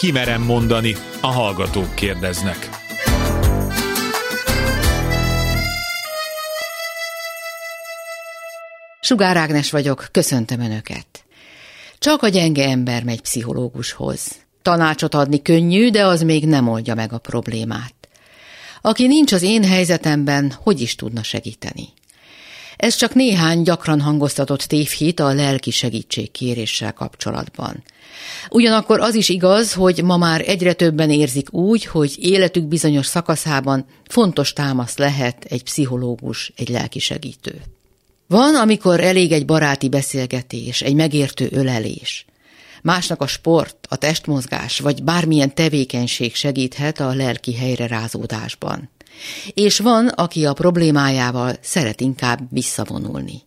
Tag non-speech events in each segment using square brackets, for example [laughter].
Kimerem mondani, a hallgatók kérdeznek. Sugár Ágnes vagyok, köszöntöm Önöket. Csak a gyenge ember megy pszichológushoz. Tanácsot adni könnyű, de az még nem oldja meg a problémát. Aki nincs az én helyzetemben, hogy is tudna segíteni? Ez csak néhány gyakran hangoztatott tévhit a lelki segítségkéréssel kapcsolatban. Ugyanakkor az is igaz, hogy ma már egyre többen érzik úgy, hogy életük bizonyos szakaszában fontos támasz lehet egy pszichológus, egy lelki segítő. Van, amikor elég egy baráti beszélgetés, egy megértő ölelés. Másnak a sport, a testmozgás vagy bármilyen tevékenység segíthet a lelki helyre rázódásban. És van, aki a problémájával szeret inkább visszavonulni.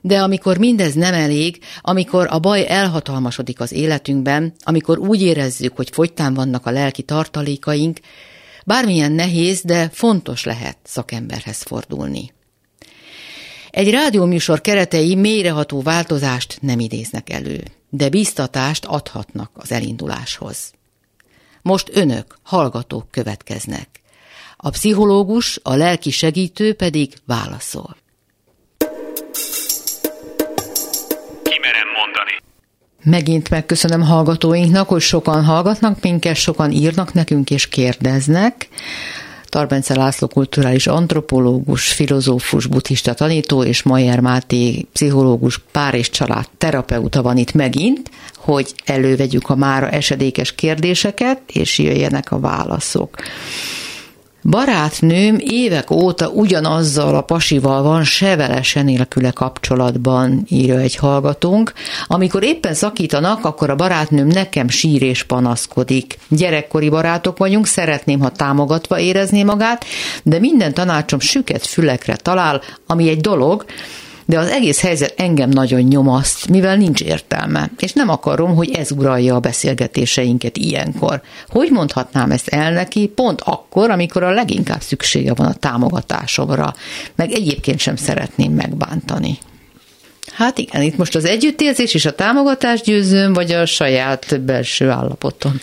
De amikor mindez nem elég, amikor a baj elhatalmasodik az életünkben, amikor úgy érezzük, hogy fogytán vannak a lelki tartalékaink, bármilyen nehéz, de fontos lehet szakemberhez fordulni. Egy rádióműsor keretei mélyreható változást nem idéznek elő, de biztatást adhatnak az elinduláshoz. Most önök, hallgatók következnek. A pszichológus, a lelki segítő pedig válaszol. Megint megköszönöm hallgatóinknak, hogy sokan hallgatnak minket, sokan írnak nekünk és kérdeznek. Tarbence László kulturális antropológus, filozófus, buddhista tanító és Majer Máté pszichológus, pár és család terapeuta van itt megint, hogy elővegyük a mára esedékes kérdéseket, és jöjjenek a válaszok. Barátnőm évek óta ugyanazzal a pasival van sevelesen nélküle kapcsolatban, írja egy hallgatónk. Amikor éppen szakítanak, akkor a barátnőm nekem sír és panaszkodik. Gyerekkori barátok vagyunk, szeretném, ha támogatva érezné magát, de minden tanácsom süket fülekre talál, ami egy dolog, de az egész helyzet engem nagyon nyomaszt, mivel nincs értelme, és nem akarom, hogy ez uralja a beszélgetéseinket ilyenkor. Hogy mondhatnám ezt el neki pont akkor, amikor a leginkább szüksége van a támogatásomra, meg egyébként sem szeretném megbántani. Hát igen, itt most az együttérzés és a támogatás győzőm, vagy a saját belső állapotom.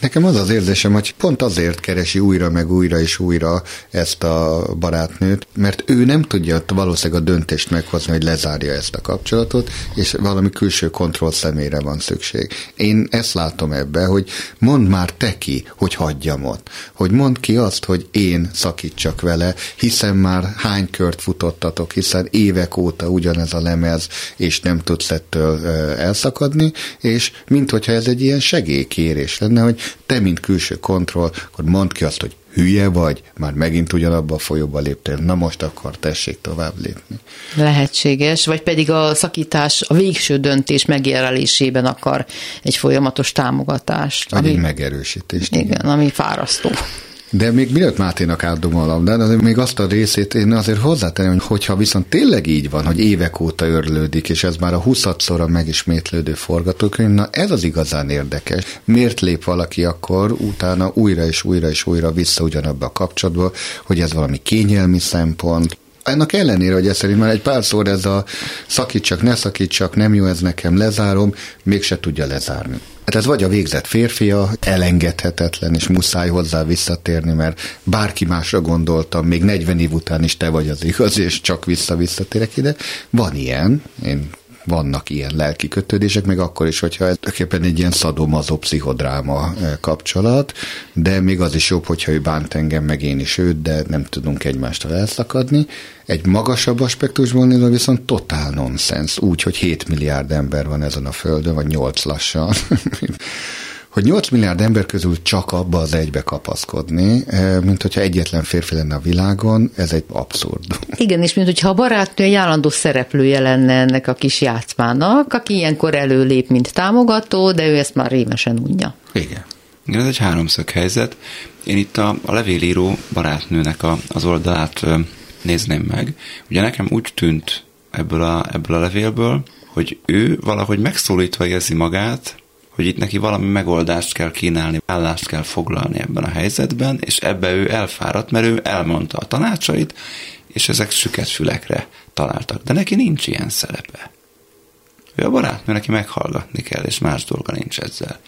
Nekem az az érzésem, hogy pont azért keresi újra meg újra és újra ezt a barátnőt, mert ő nem tudja valószínűleg a döntést meghozni, hogy lezárja ezt a kapcsolatot, és valami külső kontroll személyre van szükség. Én ezt látom ebbe, hogy mondd már te ki, hogy hagyjam ott. Hogy mondd ki azt, hogy én szakítsak vele, hiszen már hány kört futottatok, hiszen évek óta ugyanez a lemez, és nem tudsz ettől elszakadni, és minthogyha ez egy ilyen segélykérés lenne, hogy te, mint külső kontroll, akkor mondd ki azt, hogy hülye vagy, már megint ugyanabba a folyóba léptél, na most akkor tessék tovább lépni. Lehetséges, vagy pedig a szakítás a végső döntés megjelölésében akar egy folyamatos támogatást. Vagy ami, egy megerősítést. Igen, igen, ami fárasztó. De még mielőtt Máténak átdom a labdát, azért még azt a részét én azért hozzátenném, hogy hogyha viszont tényleg így van, hogy évek óta örlődik, és ez már a huszadszorra megismétlődő forgatókönyv, na ez az igazán érdekes. Miért lép valaki akkor utána újra és újra és újra vissza ugyanabba a kapcsolatba, hogy ez valami kényelmi szempont, ennek ellenére, hogy ez szerint már egy párszor ez a szakítsak, ne szakítsak, nem jó ez nekem, lezárom, mégse tudja lezárni. Hát ez vagy a végzett férfia, elengedhetetlen, és muszáj hozzá visszatérni, mert bárki másra gondoltam, még 40 év után is te vagy az igaz, és csak vissza-visszatérek ide. Van ilyen, én vannak ilyen lelki kötődések, még akkor is, hogyha ez tulajdonképpen egy ilyen szadomazó pszichodráma eh, kapcsolat, de még az is jobb, hogyha ő bánt engem, meg én is őt, de nem tudunk egymástól elszakadni. Egy magasabb aspektusból nézve viszont totál nonsens, úgy, hogy 7 milliárd ember van ezen a földön, vagy 8 lassan. [laughs] hogy 8 milliárd ember közül csak abba az egybe kapaszkodni, eh, mint hogyha egyetlen férfi lenne a világon, ez egy abszurd. Igen, és mint hogyha a barátnő egy állandó szereplője lenne ennek a kis játszmának, aki ilyenkor előlép, mint támogató, de ő ezt már rémesen unja. Igen. Igen, ez egy háromszög helyzet. Én itt a, a levélíró barátnőnek a, az oldalát nézném meg. Ugye nekem úgy tűnt ebből a, ebből a levélből, hogy ő valahogy megszólítva érzi magát, hogy itt neki valami megoldást kell kínálni, állást kell foglalni ebben a helyzetben, és ebbe ő elfáradt, mert ő elmondta a tanácsait, és ezek süket fülekre találtak. De neki nincs ilyen szerepe. Ő a barátnő, neki meghallgatni kell, és más dolga nincs ezzel.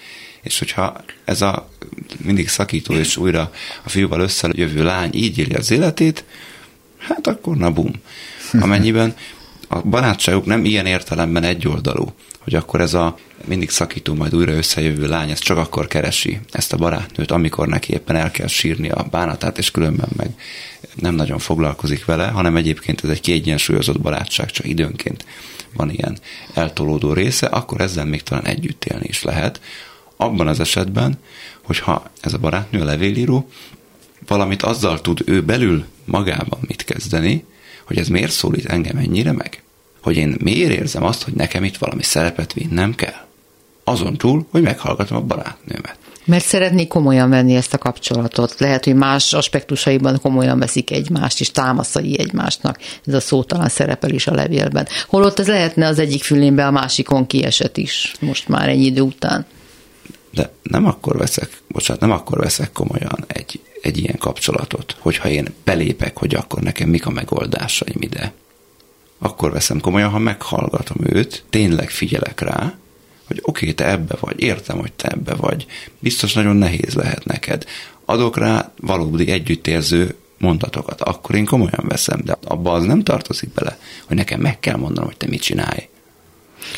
És hogyha ez a mindig szakító és újra a fiúval összejövő lány így éli az életét, hát akkor na bum. [laughs] Amennyiben a barátságuk nem ilyen értelemben egyoldalú, hogy akkor ez a mindig szakító, majd újra összejövő lány, ez csak akkor keresi ezt a barátnőt, amikor neki éppen el kell sírni a bánatát, és különben meg nem nagyon foglalkozik vele, hanem egyébként ez egy kiegyensúlyozott barátság, csak időnként van ilyen eltolódó része, akkor ezzel még talán együtt élni is lehet. Abban az esetben, hogyha ez a barátnő a levélíró, valamit azzal tud ő belül magában mit kezdeni, hogy ez miért szólít engem ennyire meg? Hogy én miért érzem azt, hogy nekem itt valami szerepet vinnem kell? Azon túl, hogy meghallgatom a barátnőmet. Mert szeretnék komolyan venni ezt a kapcsolatot. Lehet, hogy más aspektusaiban komolyan veszik egymást, és támaszai egymásnak. Ez a szótalan szerepel is a levélben. Holott ez lehetne az egyik fülénbe, a másikon kiesett is, most már ennyi idő után. De nem akkor veszek, bocsánat, nem akkor veszek komolyan egy, egy ilyen kapcsolatot, hogyha én belépek, hogy akkor nekem mik a megoldásaim ide. Akkor veszem komolyan, ha meghallgatom őt, tényleg figyelek rá, hogy oké, okay, te ebbe vagy, értem, hogy te ebbe vagy, biztos nagyon nehéz lehet neked. Adok rá valódi együttérző mondatokat, akkor én komolyan veszem, de abba az nem tartozik bele, hogy nekem meg kell mondanom, hogy te mit csinálj.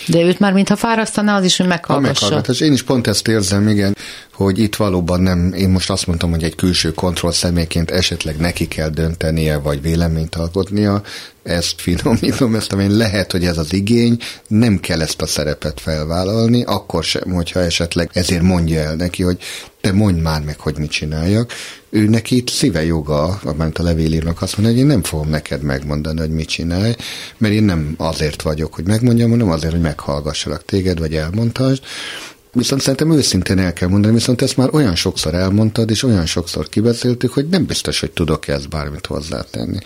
De őt már mintha fárasztaná az is, hogy meghallgassa. A meghallgatás. Én is pont ezt érzem, igen, hogy itt valóban nem, én most azt mondtam, hogy egy külső kontroll személyként esetleg neki kell döntenie, vagy véleményt alkotnia, ezt finomítom, ezt amin lehet, hogy ez az igény, nem kell ezt a szerepet felvállalni, akkor sem, hogyha esetleg ezért mondja el neki, hogy te mondj már meg, hogy mit csináljak. Ő neki itt szíve joga, mert a levélírnak azt mondja, hogy én nem fogom neked megmondani, hogy mit csinálj, mert én nem azért vagyok, hogy megmondjam, hanem azért, hogy meghallgassalak téged, vagy elmondhasd, Viszont szerintem őszintén el kell mondani, viszont ezt már olyan sokszor elmondtad, és olyan sokszor kibeszéltük, hogy nem biztos, hogy tudok ezt bármit hozzátenni.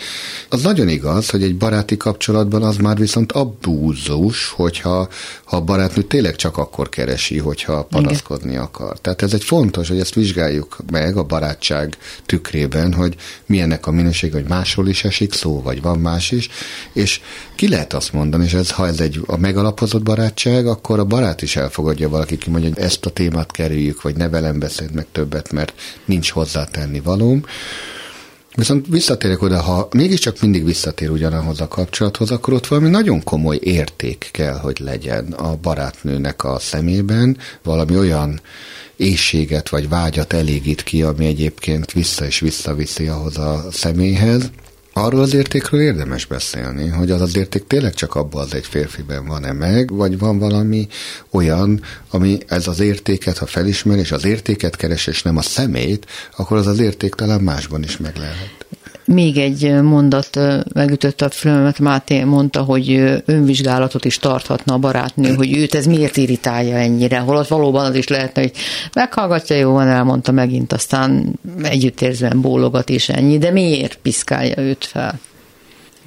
Az nagyon igaz, hogy egy baráti kapcsolatban az már viszont abúzus, hogyha ha a barátnő tényleg csak akkor keresi, hogyha panaszkodni Igen. akar. Tehát ez egy fontos, hogy ezt vizsgáljuk meg a barátság tükrében, hogy milyennek a minőség, hogy másról is esik szó, vagy van más is, és ki lehet azt mondani, és ez, ha ez egy a megalapozott barátság, akkor a barát is elfogadja valaki, ki mondja, hogy ezt a témát kerüljük, vagy ne velem beszélt meg többet, mert nincs hozzátenni valóm. Viszont visszatérek oda, ha mégiscsak mindig visszatér ugyanahoz a kapcsolathoz, akkor ott valami nagyon komoly érték kell, hogy legyen a barátnőnek a szemében, valami olyan éjséget vagy vágyat elégít ki, ami egyébként vissza és visszaviszi ahhoz a személyhez, Arról az értékről érdemes beszélni, hogy az az érték tényleg csak abban az egy férfiben van-e meg, vagy van valami olyan, ami ez az értéket, ha felismer, és az értéket keres, és nem a szemét, akkor az az érték talán másban is meg lehet. Még egy mondat megütötte a filmet, Máté mondta, hogy önvizsgálatot is tarthatna a barátnő, hogy őt ez miért irritálja ennyire, holott valóban az is lehetne, hogy meghallgatja, jó van, elmondta megint, aztán együttérzően bólogat és ennyi, de miért piszkálja őt fel?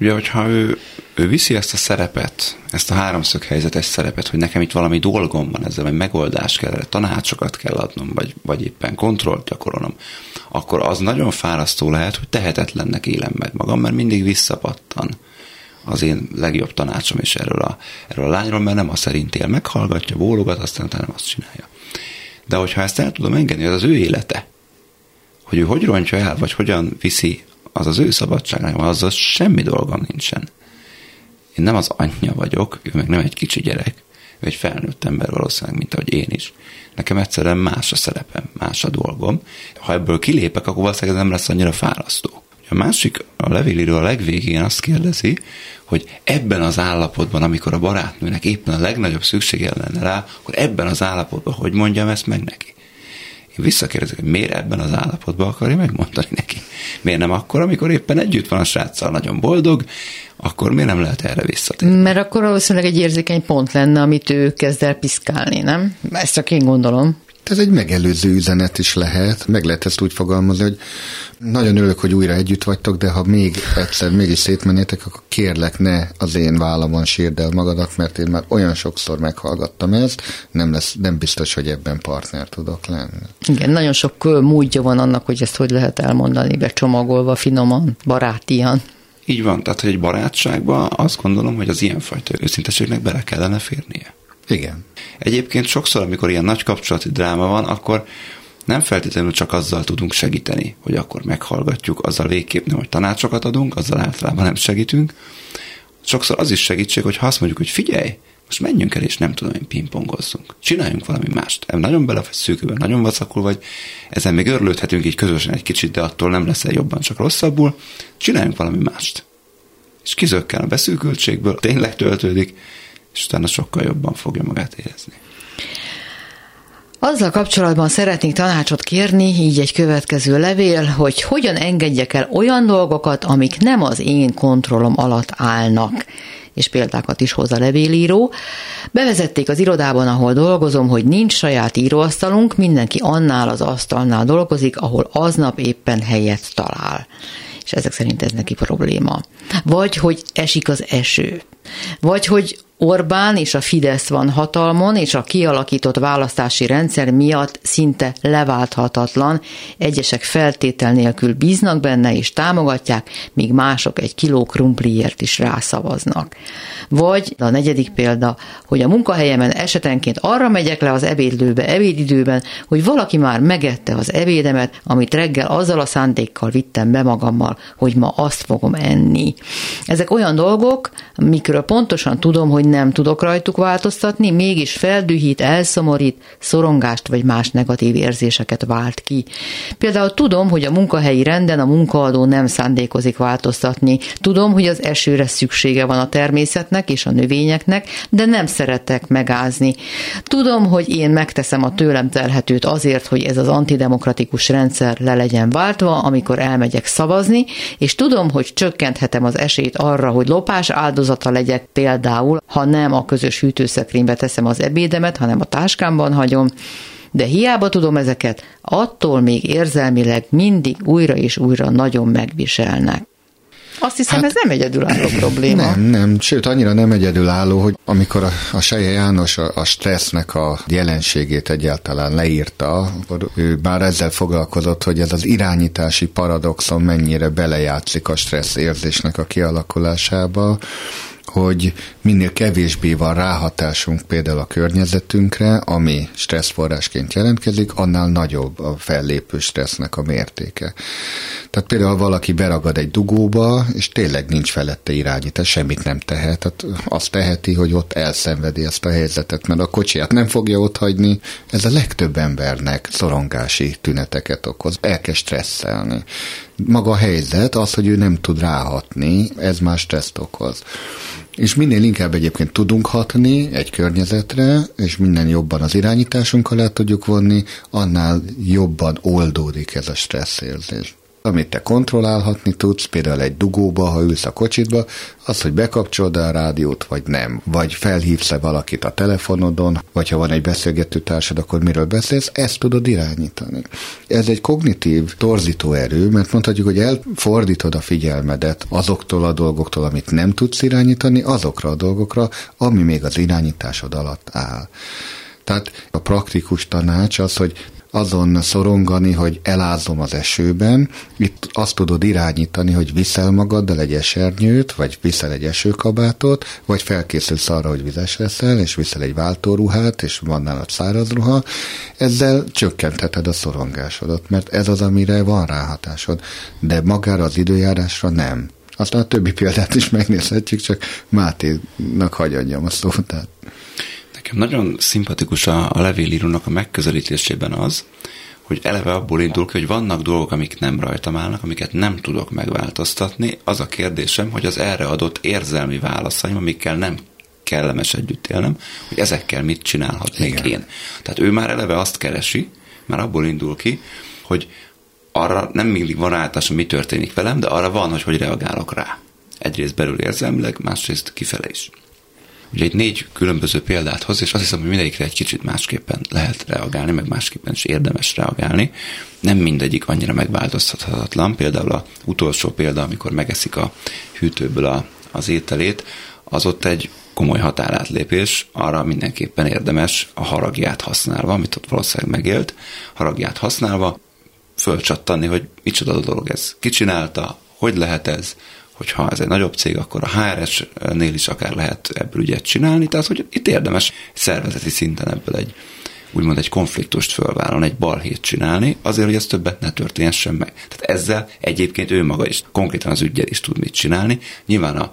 Ugye, hogyha ő, ő viszi ezt a szerepet, ezt a háromszög helyzetes szerepet, hogy nekem itt valami dolgom van ezzel, vagy megoldást kell, tanácsokat kell adnom, vagy, vagy éppen kontrollt gyakorolnom, akkor az nagyon fárasztó lehet, hogy tehetetlennek élem meg magam, mert mindig visszapattan az én legjobb tanácsom is erről a, erről a lányról, mert nem a szerint él, meghallgatja, bólogat, aztán utána azt csinálja. De hogyha ezt el tudom engedni, az az ő élete, hogy ő hogy rontja el, vagy hogyan viszi, az az ő szabadságának, azzal semmi dolgom nincsen. Én nem az anyja vagyok, ő meg nem egy kicsi gyerek, ő egy felnőtt ember valószínűleg, mint ahogy én is. Nekem egyszerűen más a szerepem, más a dolgom. Ha ebből kilépek, akkor valószínűleg ez nem lesz annyira fárasztó. A másik, a levélíró a legvégén azt kérdezi, hogy ebben az állapotban, amikor a barátnőnek éppen a legnagyobb szüksége lenne rá, akkor ebben az állapotban hogy mondjam ezt meg neki? Én visszakérdezek, hogy miért ebben az állapotban akarja megmondani neki. Miért nem akkor, amikor éppen együtt van a sráccal, nagyon boldog, akkor miért nem lehet erre visszatérni? Mert akkor valószínűleg egy érzékeny pont lenne, amit ő kezd el piszkálni, nem? Ezt csak én gondolom. Ez egy megelőző üzenet is lehet, meg lehet ezt úgy fogalmazni, hogy nagyon örülök, hogy újra együtt vagytok, de ha még egyszer mégis szétmennétek, akkor kérlek ne az én vállamon sírd el magadat, mert én már olyan sokszor meghallgattam ezt, nem, lesz, nem biztos, hogy ebben partner tudok lenni. Igen, nagyon sok módja van annak, hogy ezt hogy lehet elmondani, becsomagolva, finoman, barátian. Így van, tehát hogy egy barátságban azt gondolom, hogy az ilyenfajta őszinteségnek bele kellene férnie. Igen. Egyébként sokszor, amikor ilyen nagy kapcsolati dráma van, akkor nem feltétlenül csak azzal tudunk segíteni, hogy akkor meghallgatjuk, azzal végképp nem, hogy tanácsokat adunk, azzal általában nem segítünk. Sokszor az is segítség, hogy ha azt mondjuk, hogy figyelj, most menjünk el, és nem tudom én pingpongozzunk. Csináljunk valami mást. Ebben nagyon belefeszülkülve, nagyon vacakul vagy, ezen még örlődhetünk így közösen egy kicsit, de attól nem leszel jobban, csak rosszabbul. Csináljunk valami mást. És kizökkel a beszűkültségből, tényleg töltődik, és utána sokkal jobban fogja magát érezni. Azzal kapcsolatban szeretnék tanácsot kérni, így egy következő levél, hogy hogyan engedjek el olyan dolgokat, amik nem az én kontrollom alatt állnak és példákat is hoz a levélíró. Bevezették az irodában, ahol dolgozom, hogy nincs saját íróasztalunk, mindenki annál az asztalnál dolgozik, ahol aznap éppen helyet talál. És ezek szerint ez neki probléma. Vagy, hogy esik az eső. Vagy, hogy Orbán és a Fidesz van hatalmon, és a kialakított választási rendszer miatt szinte leválthatatlan. Egyesek feltétel nélkül bíznak benne és támogatják, míg mások egy kiló krumpliért is rászavaznak. Vagy a negyedik példa, hogy a munkahelyemen esetenként arra megyek le az ebédlőbe ebédidőben, hogy valaki már megette az ebédemet, amit reggel azzal a szándékkal vittem be magammal, hogy ma azt fogom enni. Ezek olyan dolgok, mikről pontosan tudom, hogy nem tudok rajtuk változtatni, mégis feldühít, elszomorít, szorongást vagy más negatív érzéseket vált ki. Például tudom, hogy a munkahelyi renden a munkaadó nem szándékozik változtatni. Tudom, hogy az esőre szüksége van a természetnek és a növényeknek, de nem szeretek megázni. Tudom, hogy én megteszem a tőlem telhetőt azért, hogy ez az antidemokratikus rendszer le legyen váltva, amikor elmegyek szavazni, és tudom, hogy csökkenthetem az esélyt arra, hogy lopás áldozata legyek például, ha nem a közös hűtőszekrénybe teszem az ebédemet, hanem a táskámban hagyom, de hiába tudom ezeket, attól még érzelmileg mindig újra és újra nagyon megviselnek. Azt hiszem, hát, ez nem egyedülálló probléma. Nem, nem, sőt, annyira nem egyedülálló, hogy amikor a, a Seje János a, a stressznek a jelenségét egyáltalán leírta, akkor ő már ezzel foglalkozott, hogy ez az irányítási paradoxon mennyire belejátszik a stressz érzésnek a kialakulásába, hogy minél kevésbé van ráhatásunk például a környezetünkre, ami stresszforrásként jelentkezik, annál nagyobb a fellépő stressznek a mértéke. Tehát például valaki beragad egy dugóba, és tényleg nincs felette irányítás, semmit nem tehet, tehát azt teheti, hogy ott elszenvedi ezt a helyzetet, mert a kocsiját nem fogja ott hagyni, ez a legtöbb embernek szorongási tüneteket okoz, elkezd stresszelni. Maga a helyzet, az, hogy ő nem tud ráhatni, ez már stresszt okoz. És minél inkább egyébként tudunk hatni egy környezetre, és minden jobban az irányításunk alá tudjuk vonni, annál jobban oldódik ez a stresszérzés amit te kontrollálhatni tudsz, például egy dugóba, ha ülsz a kocsitba, az, hogy bekapcsolod a rádiót, vagy nem. Vagy felhívsz-e valakit a telefonodon, vagy ha van egy beszélgető társad, akkor miről beszélsz, ezt tudod irányítani. Ez egy kognitív torzító erő, mert mondhatjuk, hogy elfordítod a figyelmedet azoktól a dolgoktól, amit nem tudsz irányítani, azokra a dolgokra, ami még az irányításod alatt áll. Tehát a praktikus tanács az, hogy azon szorongani, hogy elázom az esőben, itt azt tudod irányítani, hogy viszel magaddal egy esernyőt, vagy viszel egy esőkabátot, vagy felkészülsz arra, hogy vizes leszel, és viszel egy váltóruhát, és van nálad száraz ruha, ezzel csökkentheted a szorongásodat, mert ez az, amire van ráhatásod, de magára az időjárásra nem. Aztán a többi példát is megnézhetjük, csak Máténak hagyadjam a szót. Tehát. Nekem nagyon szimpatikus a, a levélírónak a megközelítésében az, hogy eleve abból indul ki, hogy vannak dolgok, amik nem rajtam állnak, amiket nem tudok megváltoztatni. Az a kérdésem, hogy az erre adott érzelmi válaszaim, amikkel nem kellemes együtt élnem, hogy ezekkel mit csinálhatnék Igen. én. Tehát ő már eleve azt keresi, már abból indul ki, hogy arra nem mindig van ráállítás, mi történik velem, de arra van, hogy hogy reagálok rá. Egyrészt belül érzelmileg, másrészt kifele is. Ugye egy négy különböző példát hoz, és azt hiszem, hogy mindegyikre egy kicsit másképpen lehet reagálni, meg másképpen is érdemes reagálni. Nem mindegyik annyira megváltoztathatatlan. Például a utolsó példa, amikor megeszik a hűtőből a, az ételét, az ott egy komoly határátlépés, arra mindenképpen érdemes a haragját használva, amit ott valószínűleg megélt, haragját használva, fölcsattanni, hogy micsoda dolog ez, ki csinálta, hogy lehet ez, hogyha ez egy nagyobb cég, akkor a HRS-nél is akár lehet ebből ügyet csinálni, tehát hogy itt érdemes szervezeti szinten ebből egy úgymond egy konfliktust fölvállalni, egy balhét csinálni, azért, hogy ez többet ne történhessen meg. Tehát ezzel egyébként ő maga is, konkrétan az ügyel is tud mit csinálni. Nyilván a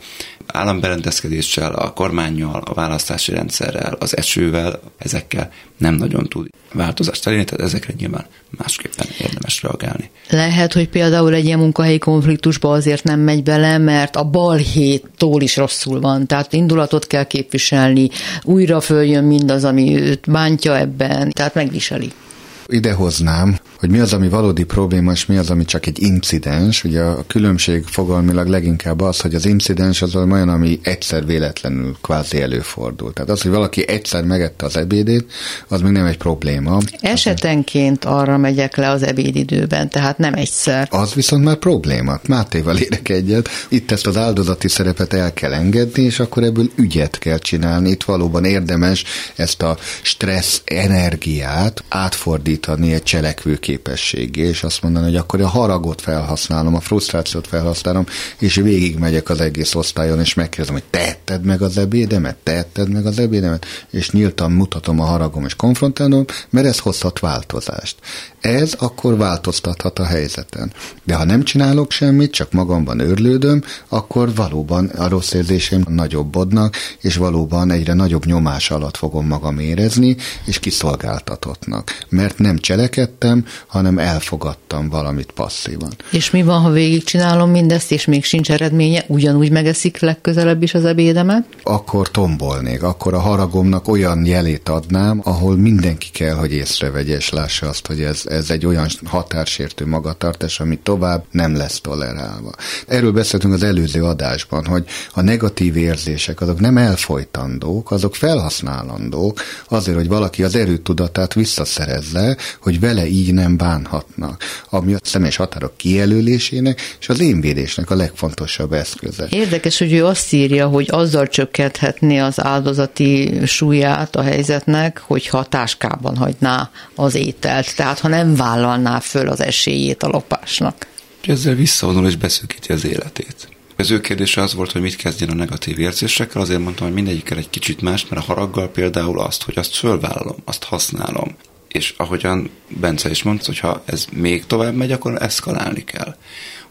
államberendezkedéssel, a kormányjal, a választási rendszerrel, az esővel, ezekkel nem nagyon tud változást elérni, tehát ezekre nyilván másképpen érdemes reagálni. Lehet, hogy például egy ilyen munkahelyi konfliktusba azért nem megy bele, mert a balhéttól is rosszul van, tehát indulatot kell képviselni, újra följön mindaz, ami őt bántja ebben, tehát megviseli idehoznám, hogy mi az, ami valódi probléma, és mi az, ami csak egy incidens. Ugye a különbség fogalmilag leginkább az, hogy az incidens az olyan, ami egyszer véletlenül kvázi előfordul. Tehát az, hogy valaki egyszer megette az ebédét, az még nem egy probléma. Esetenként arra megyek le az ebédidőben, tehát nem egyszer. Az viszont már probléma. Mátéval érek egyet. Itt ezt az áldozati szerepet el kell engedni, és akkor ebből ügyet kell csinálni. Itt valóban érdemes ezt a stressz energiát átfordítani egy cselekvő képességé, és azt mondani, hogy akkor a haragot felhasználom, a frusztrációt felhasználom, és végigmegyek az egész osztályon, és megkérdezem, hogy tetted meg az ebédemet, tetted meg az ebédemet, és nyíltan mutatom a haragom, és konfrontálom, mert ez hozhat változást. Ez akkor változtathat a helyzeten. De ha nem csinálok semmit, csak magamban őrlődöm, akkor valóban a rossz érzéseim nagyobbodnak, és valóban egyre nagyobb nyomás alatt fogom magam érezni, és kiszolgáltatottnak. Mert nem cselekedtem, hanem elfogadtam valamit passzívan. És mi van, ha végigcsinálom mindezt, és még sincs eredménye, ugyanúgy megeszik legközelebb is az ebédemet? Akkor tombolnék, akkor a haragomnak olyan jelét adnám, ahol mindenki kell, hogy észrevegye, és lássa azt, hogy ez, ez egy olyan határsértő magatartás, ami tovább nem lesz tolerálva. Erről beszéltünk az előző adásban, hogy a negatív érzések azok nem elfolytandók, azok felhasználandók azért, hogy valaki az erőtudatát visszaszerezze, hogy vele így nem bánhatnak, ami a személyes határok kijelölésének és az énvédésnek a legfontosabb eszköze. Érdekes, hogy ő azt írja, hogy azzal csökkenthetné az áldozati súlyát a helyzetnek, hogyha táskában hagyná az ételt, tehát ha nem vállalná föl az esélyét a lopásnak. Ezzel visszavonul és beszűkíti az életét. Az ő kérdése az volt, hogy mit kezdjen a negatív érzésekkel, azért mondtam, hogy mindegyikkel egy kicsit más, mert a haraggal például azt, hogy azt fölvállalom, azt használom, és ahogyan Bence is mondta, hogy ha ez még tovább megy, akkor eszkalálni kell.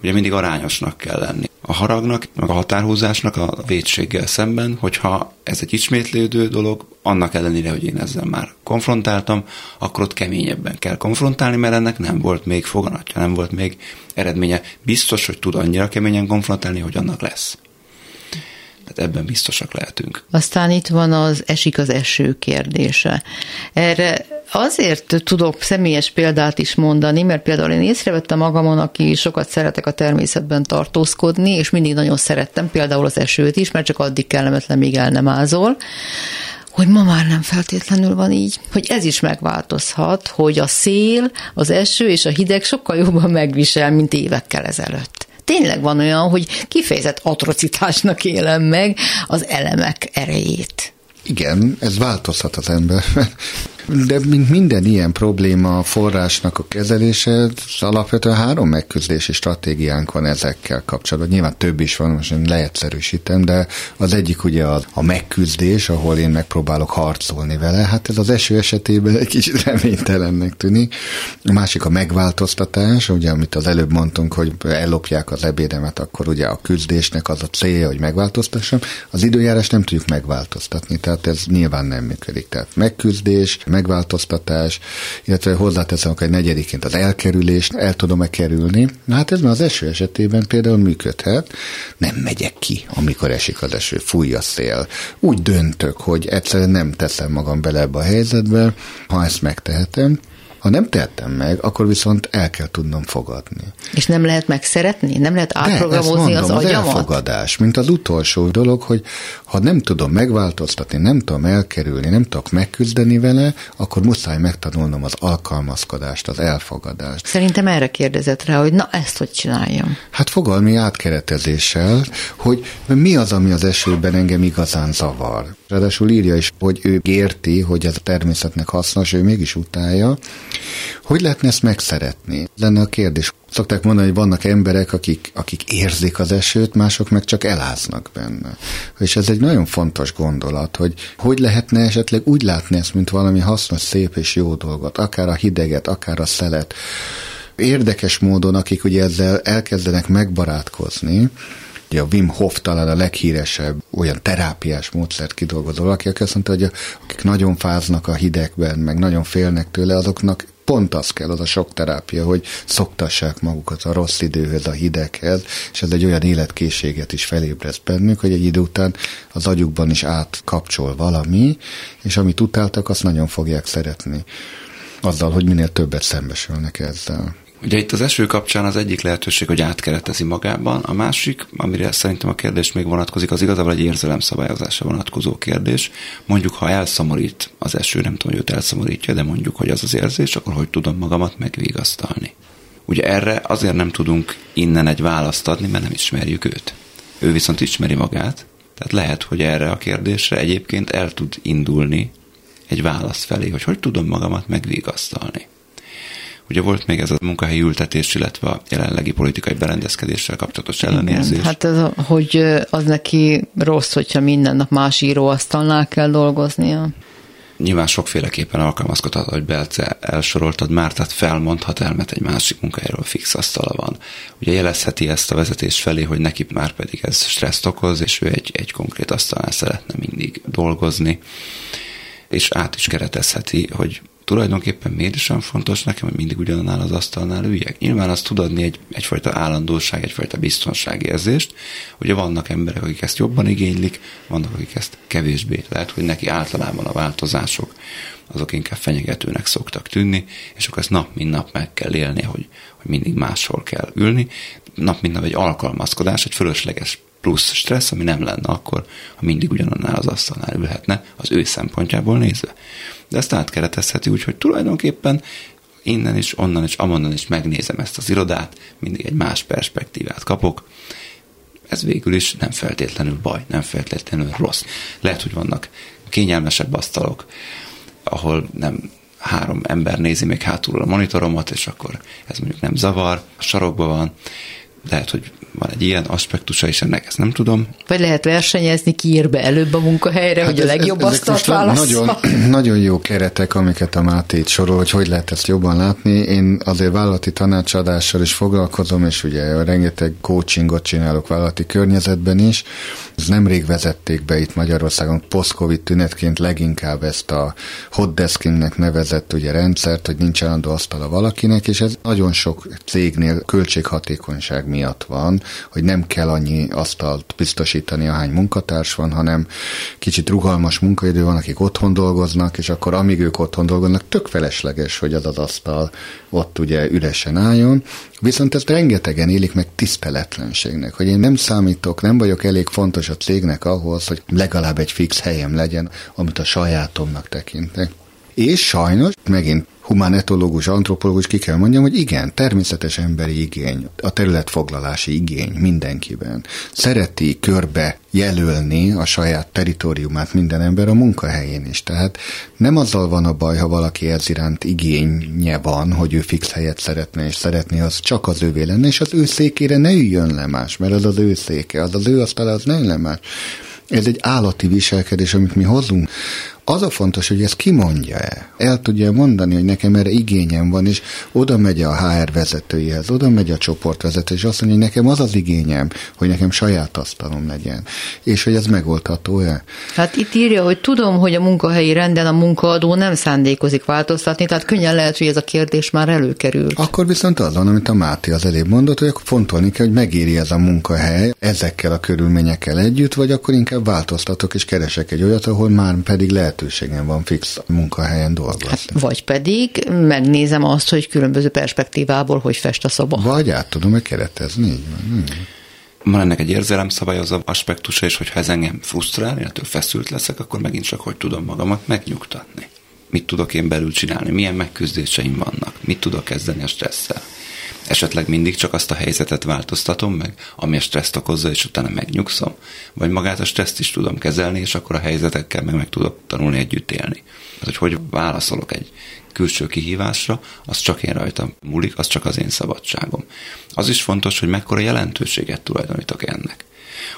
Ugye mindig arányosnak kell lenni. A haragnak, meg a határhúzásnak a védséggel szemben, hogyha ez egy ismétlődő dolog, annak ellenére, hogy én ezzel már konfrontáltam, akkor ott keményebben kell konfrontálni, mert ennek nem volt még foganatja, nem volt még eredménye. Biztos, hogy tud annyira keményen konfrontálni, hogy annak lesz. Tehát ebben biztosak lehetünk. Aztán itt van az esik az eső kérdése. Erre azért tudok személyes példát is mondani, mert például én észrevettem magamon, aki sokat szeretek a természetben tartózkodni, és mindig nagyon szerettem például az esőt is, mert csak addig kellemetlen, míg el nem ázol hogy ma már nem feltétlenül van így, hogy ez is megváltozhat, hogy a szél, az eső és a hideg sokkal jobban megvisel, mint évekkel ezelőtt tényleg van olyan, hogy kifejezett atrocitásnak élem meg az elemek erejét. Igen, ez változhat az ember. De mint minden ilyen probléma forrásnak a kezelése, alapvetően három megküzdési stratégiánk van ezekkel kapcsolatban. Nyilván több is van, most én leegyszerűsítem, de az egyik ugye a, a megküzdés, ahol én megpróbálok harcolni vele. Hát ez az eső esetében egy kicsit [laughs] reménytelennek tűnik. A másik a megváltoztatás, ugye amit az előbb mondtunk, hogy ellopják az ebédemet, akkor ugye a küzdésnek az a célja, hogy megváltoztassam. Az időjárás nem tudjuk megváltoztatni, tehát ez nyilván nem működik. Tehát megküzdés, megváltoztatás, illetve hozzáteszem hogy egy negyediként az elkerülést, el tudom-e kerülni. Na hát ez már az eső esetében például működhet. Nem megyek ki, amikor esik az eső, fúj a szél. Úgy döntök, hogy egyszerűen nem teszem magam bele ebbe a helyzetbe, ha ezt megtehetem, ha nem tettem meg, akkor viszont el kell tudnom fogadni. És nem lehet megszeretni? Nem lehet átprogramozni De, az agyamat? az elfogadás, mint az utolsó dolog, hogy ha nem tudom megváltoztatni, nem tudom elkerülni, nem tudok megküzdeni vele, akkor muszáj megtanulnom az alkalmazkodást, az elfogadást. Szerintem erre kérdezett rá, hogy na ezt hogy csináljam? Hát fogalmi átkeretezéssel, hogy mi az, ami az esőben engem igazán zavar Ráadásul írja is, hogy ő érti, hogy ez a természetnek hasznos, ő mégis utálja. Hogy lehetne ezt megszeretni? Lenne a kérdés. Szokták mondani, hogy vannak emberek, akik, akik érzik az esőt, mások meg csak eláznak benne. És ez egy nagyon fontos gondolat, hogy hogy lehetne esetleg úgy látni ezt, mint valami hasznos, szép és jó dolgot, akár a hideget, akár a szelet. Érdekes módon, akik ugye ezzel elkezdenek megbarátkozni, Ugye a Wim Hof talán a leghíresebb olyan terápiás módszert kidolgozó valaki, aki azt mondta, hogy akik nagyon fáznak a hidegben, meg nagyon félnek tőle, azoknak pont az kell, az a sok terápia, hogy szoktassák magukat a rossz időhöz, a hideghez, és ez egy olyan életkészséget is felébreszt bennük, hogy egy idő után az agyukban is átkapcsol valami, és amit utáltak, azt nagyon fogják szeretni azzal, hogy minél többet szembesülnek ezzel. Ugye itt az eső kapcsán az egyik lehetőség, hogy átkeretezi magában, a másik, amire szerintem a kérdés még vonatkozik, az igazából egy érzelemszabályozásra vonatkozó kérdés. Mondjuk, ha elszomorít az eső, nem tudom, hogy őt elszomorítja, de mondjuk, hogy az az érzés, akkor hogy tudom magamat megvigasztalni. Ugye erre azért nem tudunk innen egy választ adni, mert nem ismerjük őt. Ő viszont ismeri magát, tehát lehet, hogy erre a kérdésre egyébként el tud indulni egy válasz felé, hogy hogy tudom magamat megvigasztalni. Ugye volt még ez a munkahelyi ültetés, illetve a jelenlegi politikai berendezkedéssel kapcsolatos ellenérzés. Igen, hát ez, hogy az neki rossz, hogyha minden nap más íróasztalnál kell dolgoznia. Nyilván sokféleképpen alkalmazkodhat, hogy Belce elsoroltad már, tehát felmondhat, elmet egy másik munkahelyről fix asztala van. Ugye jelezheti ezt a vezetés felé, hogy neki már pedig ez stresszt okoz, és ő egy, egy konkrét asztalnál szeretne mindig dolgozni, és át is keretezheti, hogy tulajdonképpen miért is olyan fontos nekem, hogy mindig ugyanannál az asztalnál üljek? Nyilván az tud adni egy, egyfajta állandóság, egyfajta biztonságérzést. Ugye vannak emberek, akik ezt jobban igénylik, vannak, akik ezt kevésbé. Lehet, hogy neki általában a változások azok inkább fenyegetőnek szoktak tűnni, és akkor ezt nap mint nap meg kell élni, hogy, hogy mindig máshol kell ülni. Nap mint nap egy alkalmazkodás, egy fölösleges plusz stressz, ami nem lenne akkor, ha mindig ugyanannál az asztalnál ülhetne, az ő szempontjából nézve. De ezt átkeretezheti úgy, hogy tulajdonképpen innen is, onnan is, amonnan is megnézem ezt az irodát, mindig egy más perspektívát kapok. Ez végül is nem feltétlenül baj, nem feltétlenül rossz. Lehet, hogy vannak kényelmesebb asztalok, ahol nem három ember nézi még hátulról a monitoromat, és akkor ez mondjuk nem zavar, a sarokban van, lehet, hogy van egy ilyen aspektusa is ennek, ezt nem tudom. Vagy lehet versenyezni, ki ír be előbb a munkahelyre, hát hogy ez, a legjobb ez, asztalt Nagyon, nagyon jó keretek, amiket a Máté itt sorol, hogy hogy lehet ezt jobban látni. Én azért vállalati tanácsadással is foglalkozom, és ugye rengeteg coachingot csinálok vállalati környezetben is. Nemrég vezették be itt Magyarországon post-covid tünetként leginkább ezt a hot deskingnek nevezett ugye rendszert, hogy nincs állandó asztala valakinek, és ez nagyon sok cégnél költséghatékonyság miatt van, hogy nem kell annyi asztalt biztosítani, ahány munkatárs van, hanem kicsit rugalmas munkaidő van, akik otthon dolgoznak, és akkor amíg ők otthon dolgoznak, tök felesleges, hogy az az asztal ott ugye üresen álljon. Viszont ezt rengetegen élik meg tiszteletlenségnek, hogy én nem számítok, nem vagyok elég fontos a cégnek ahhoz, hogy legalább egy fix helyem legyen, amit a sajátomnak tekintek. És sajnos, megint humánetológus, antropológus ki kell mondjam, hogy igen, természetes emberi igény, a területfoglalási igény mindenkiben. Szereti körbe jelölni a saját teritoriumát minden ember a munkahelyén is. Tehát nem azzal van a baj, ha valaki ez iránt igénye van, hogy ő fix helyet szeretne, és szeretné, az csak az ővé lenne, és az ő székére ne üljön le más, mert az az ő széke, az az ő asztala, az ne le más. Ez egy állati viselkedés, amit mi hozunk. Az a fontos, hogy ezt kimondja-e. El tudja mondani, hogy nekem erre igényem van, és oda megy a HR vezetőjéhez, oda megy a csoportvezető, és azt mondja, hogy nekem az az igényem, hogy nekem saját asztalom legyen. És hogy ez megoldható-e? Hát itt írja, hogy tudom, hogy a munkahelyi renden a munkaadó nem szándékozik változtatni, tehát könnyen lehet, hogy ez a kérdés már előkerül. Akkor viszont az van, amit a Máté az előbb mondott, hogy akkor fontolni kell, hogy megéri ez a munkahely ezekkel a körülményekkel együtt, vagy akkor inkább változtatok és keresek egy olyat, ahol már pedig lehet lehetőségem van fix munkahelyen dolgozni. Hát, vagy pedig megnézem azt, hogy különböző perspektívából hogy fest a szoba. Vagy át tudom-e keretezni, így van. Hmm. Van ennek egy érzelemszabályozó aspektusa, és hogyha ez engem frusztrál, illetve feszült leszek, akkor megint csak hogy tudom magamat megnyugtatni. Mit tudok én belül csinálni, milyen megküzdéseim vannak, mit tudok kezdeni a stresszel. Esetleg mindig csak azt a helyzetet változtatom meg, ami a stresszt okozza, és utána megnyugszom? Vagy magát a stresszt is tudom kezelni, és akkor a helyzetekkel meg meg tudok tanulni együtt élni? Hát, hogy hogy válaszolok egy külső kihívásra, az csak én rajtam múlik, az csak az én szabadságom. Az is fontos, hogy mekkora jelentőséget tulajdonítok ennek.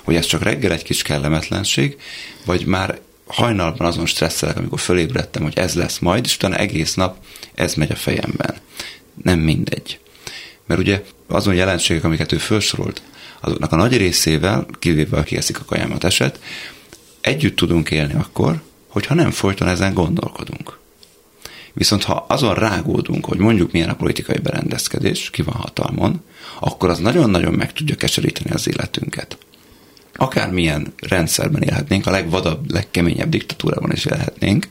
Hogy ez csak reggel egy kis kellemetlenség, vagy már hajnalban azon stresszelek, amikor fölébredtem, hogy ez lesz majd, és utána egész nap ez megy a fejemben. Nem mindegy. Mert ugye azon jelenségek, amiket ő felsorolt, azoknak a nagy részével, kivéve a kieszik a kajámat eset, együtt tudunk élni akkor, hogyha nem folyton ezen gondolkodunk. Viszont ha azon rágódunk, hogy mondjuk milyen a politikai berendezkedés, ki van hatalmon, akkor az nagyon-nagyon meg tudja keseríteni az életünket. Akármilyen rendszerben élhetnénk, a legvadabb, legkeményebb diktatúrában is élhetnénk,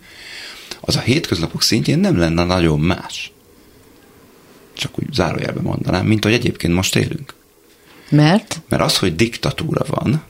az a hétköznapok szintjén nem lenne nagyon más. Csak úgy zárójelben mondanám, mint hogy egyébként most élünk. Mert? Mert az, hogy diktatúra van,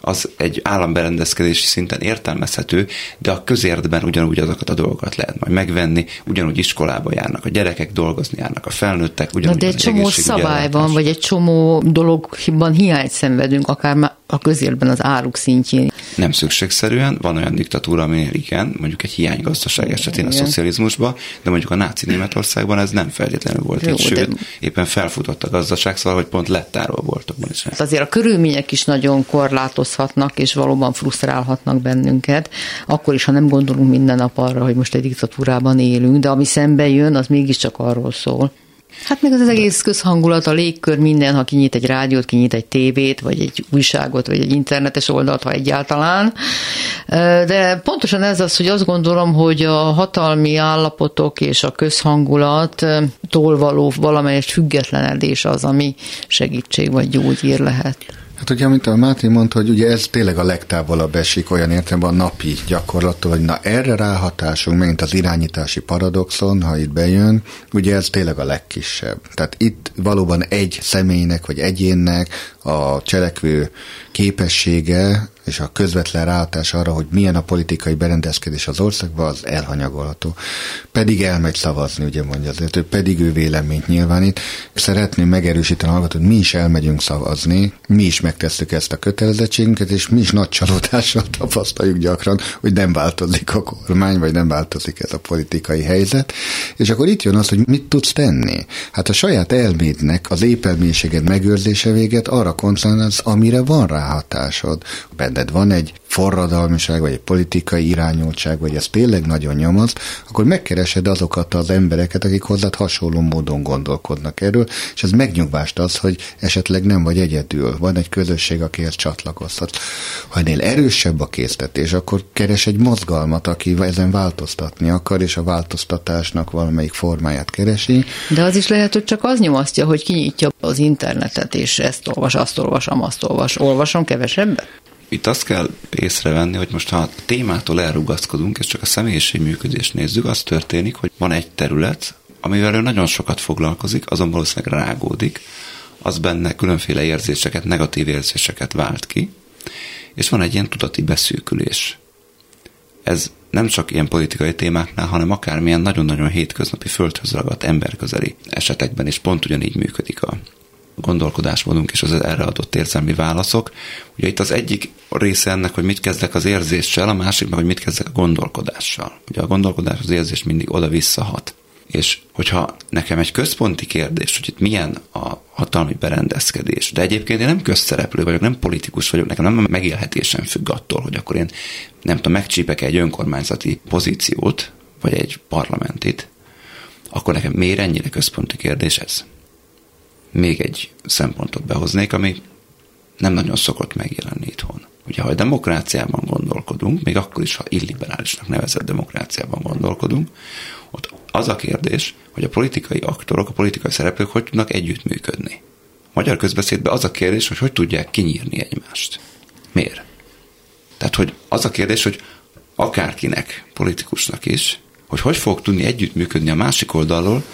az egy államberendezkedési szinten értelmezhető, de a közérdben ugyanúgy azokat a dolgokat lehet majd megvenni, ugyanúgy iskolába járnak a gyerekek, dolgozni járnak a felnőttek, ugyanúgy Na de egy csomó szabály van, vagy egy csomó dologban hiányt szenvedünk, akár a közérben az áruk szintjén. Nem szükségszerűen, van olyan diktatúra, ami igen, mondjuk egy hiánygazdaság esetén igen. a szocializmusban, de mondjuk a náci Németországban ez nem feltétlenül volt Jó, így, sőt, de... éppen felfutott a gazdaság, szóval, hogy pont lett a boltokban is. Hát azért a körülmények is nagyon korlátozhatnak, és valóban frusztrálhatnak bennünket, akkor is, ha nem gondolunk minden nap arra, hogy most egy diktatúrában élünk, de ami szembe jön, az mégiscsak arról szól. Hát meg az, az egész közhangulat, a légkör, minden, ha kinyit egy rádiót, kinyit egy tévét, vagy egy újságot, vagy egy internetes oldalt, ha egyáltalán. De pontosan ez az, hogy azt gondolom, hogy a hatalmi állapotok és a közhangulattól való valamelyest függetlenedés az, ami segítség vagy gyógyír lehet. Hát ugye, amit a Máté mondta, hogy ugye ez tényleg a legtávolabb esik olyan értelemben a napi gyakorlattól, hogy na erre ráhatásunk, mint az irányítási paradoxon, ha itt bejön, ugye ez tényleg a legkisebb. Tehát itt valóban egy személynek vagy egyénnek a cselekvő képessége és a közvetlen ráhatás arra, hogy milyen a politikai berendezkedés az országban, az elhanyagolható. Pedig elmegy szavazni, ugye mondja azért, ő pedig ő véleményt nyilvánít. Szeretném megerősíteni hallgatót, hogy mi is elmegyünk szavazni, mi is megtesszük ezt a kötelezettségünket, és mi is nagy csalódással tapasztaljuk gyakran, hogy nem változik a kormány, vagy nem változik ez a politikai helyzet. És akkor itt jön az, hogy mit tudsz tenni. Hát a saját elmédnek az épelmészséged megőrzése véget arra koncentrálsz, amire van ráhatásod. Benned van egy forradalmiság, vagy egy politikai irányultság, vagy ez tényleg nagyon nyomaszt, akkor megkeresed azokat az embereket, akik hozzád hasonló módon gondolkodnak erről, és ez megnyugvást az, hogy esetleg nem vagy egyedül. Van egy közösség, akihez csatlakozhat. Ha ennél erősebb a késztetés, akkor keres egy mozgalmat, aki ezen változtatni akar, és a változtatásnak valamelyik formáját keresi. De az is lehet, hogy csak az nyomasztja, hogy kinyitja az internetet, és ezt olvas, azt olvasom, azt olvas. Olvasom kevesebbet? Itt azt kell észrevenni, hogy most ha a témától elrugaszkodunk, és csak a személyiség működést nézzük, az történik, hogy van egy terület, amivel ő nagyon sokat foglalkozik, azon valószínűleg rágódik, az benne különféle érzéseket, negatív érzéseket vált ki, és van egy ilyen tudati beszűkülés. Ez nem csak ilyen politikai témáknál, hanem akármilyen nagyon-nagyon hétköznapi földhöz ragadt emberközeli esetekben is pont ugyanígy működik a, gondolkodásmódunk és az erre adott érzelmi válaszok. Ugye itt az egyik része ennek, hogy mit kezdek az érzéssel, a másik meg, hogy mit kezdek a gondolkodással. Ugye a gondolkodás, az érzés mindig oda-vissza hat. És hogyha nekem egy központi kérdés, hogy itt milyen a hatalmi berendezkedés, de egyébként én nem közszereplő vagyok, nem politikus vagyok, nekem nem a megélhetésem függ attól, hogy akkor én nem tudom, megcsípek egy önkormányzati pozíciót, vagy egy parlamentit, akkor nekem miért ennyire központi kérdés ez? Még egy szempontot behoznék, ami nem nagyon szokott megjelenni itthon. Ugye, ha a demokráciában gondolkodunk, még akkor is, ha illiberálisnak nevezett demokráciában gondolkodunk, ott az a kérdés, hogy a politikai aktorok, a politikai szereplők hogy tudnak együttműködni. Magyar közbeszédben az a kérdés, hogy hogy tudják kinyírni egymást. Miért? Tehát, hogy az a kérdés, hogy akárkinek, politikusnak is, hogy hogy fog tudni együttműködni a másik oldalról,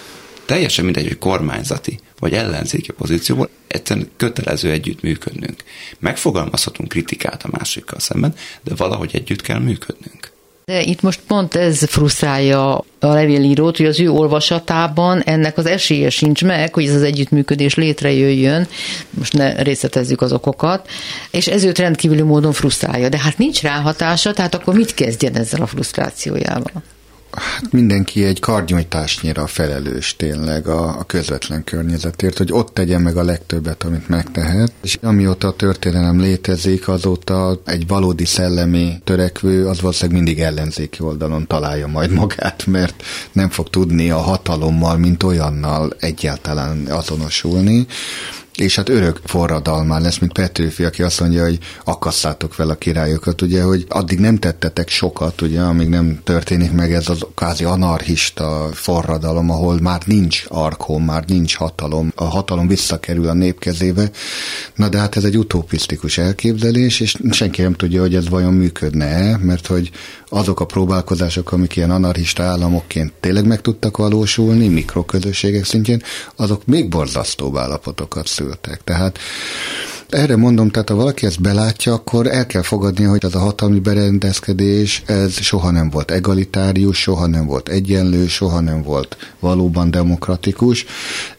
teljesen mindegy, hogy kormányzati vagy ellenzéki pozícióból, egyszerűen kötelező együtt működnünk. Megfogalmazhatunk kritikát a másikkal szemben, de valahogy együtt kell működnünk. De itt most pont ez frusztrálja a levélírót, hogy az ő olvasatában ennek az esélye sincs meg, hogy ez az együttműködés létrejöjjön, most ne részletezzük az okokat, és ez őt rendkívüli módon frusztrálja. De hát nincs ráhatása, tehát akkor mit kezdjen ezzel a frusztrációjával? Hát mindenki egy kardnyújtásnyira felelős tényleg a, a közvetlen környezetért, hogy ott tegye meg a legtöbbet, amit megtehet. És amióta a történelem létezik, azóta egy valódi szellemi törekvő, az valószínűleg mindig ellenzéki oldalon találja majd magát, mert nem fog tudni a hatalommal, mint olyannal egyáltalán azonosulni és hát örök forradalmán lesz, mint Petőfi, aki azt mondja, hogy akasszátok fel a királyokat, ugye, hogy addig nem tettetek sokat, ugye, amíg nem történik meg ez az kázi anarchista forradalom, ahol már nincs arkom, már nincs hatalom, a hatalom visszakerül a nép kezébe. Na de hát ez egy utopisztikus elképzelés, és senki nem tudja, hogy ez vajon működne-e, mert hogy azok a próbálkozások, amik ilyen anarchista államokként tényleg meg tudtak valósulni, mikroközösségek szintjén, azok még borzasztóbb állapotokat szültek. Tehát erre mondom, tehát ha valaki ezt belátja, akkor el kell fogadni, hogy ez a hatalmi berendezkedés, ez soha nem volt egalitárius, soha nem volt egyenlő, soha nem volt valóban demokratikus,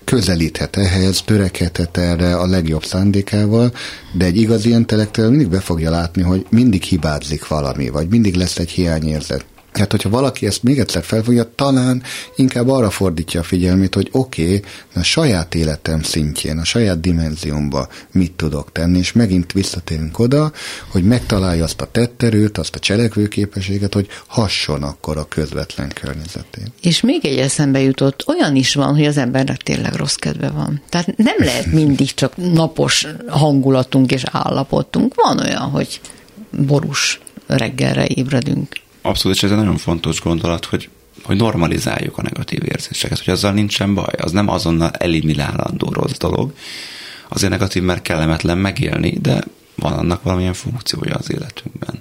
közelíthet ehhez, törekedhet erre a legjobb szándékával, de egy igazi intellektuál mindig be fogja látni, hogy mindig hibázik valami, vagy mindig lesz egy hiányérzet. Tehát, hogyha valaki ezt még egyszer felfogja, talán inkább arra fordítja a figyelmét, hogy oké, okay, a saját életem szintjén, a saját dimenziómba mit tudok tenni, és megint visszatérünk oda, hogy megtalálja azt a tetterőt, azt a cselekvőképességet, hogy hasson akkor a közvetlen környezetén. És még egy eszembe jutott, olyan is van, hogy az embernek tényleg rossz kedve van. Tehát nem lehet [laughs] mindig csak napos hangulatunk és állapotunk. Van olyan, hogy borús reggelre ébredünk. Abszolút, és ez egy nagyon fontos gondolat, hogy hogy normalizáljuk a negatív érzéseket, hogy azzal nincsen baj, az nem azonnal eliminálandó rossz dolog. Azért negatív, mert kellemetlen megélni, de van annak valamilyen funkciója az életünkben.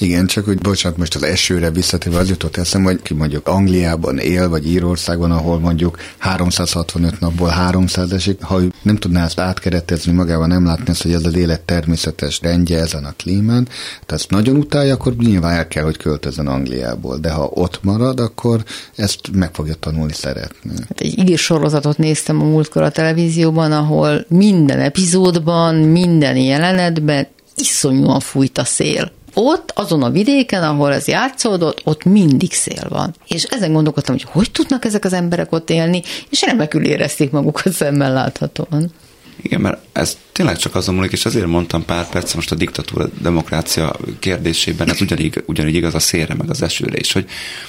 Igen, csak hogy bocsánat, most az esőre visszatérve az jutott eszem, hogy ki mondjuk Angliában él, vagy Írországban, ahol mondjuk 365 napból 300 esik, ha ő nem tudná ezt átkeretezni magában, nem látni ezt, hogy ez az élet természetes rendje ezen a klímán, tehát ezt nagyon utálja, akkor nyilván el kell, hogy költözön Angliából, de ha ott marad, akkor ezt meg fogja tanulni szeretni. Hát egy igés sorozatot néztem a múltkor a televízióban, ahol minden epizódban, minden jelenetben iszonyúan fújt a szél ott, azon a vidéken, ahol ez játszódott, ott mindig szél van. És ezen gondolkodtam, hogy hogy tudnak ezek az emberek ott élni, és remekül érezték magukat szemmel láthatóan. Igen, mert ez tényleg csak azon múlik, és azért mondtam pár perc most a diktatúra demokrácia kérdésében, ez ugyanígy, ugyanígy igaz a szélre, meg az esőre is, hogy,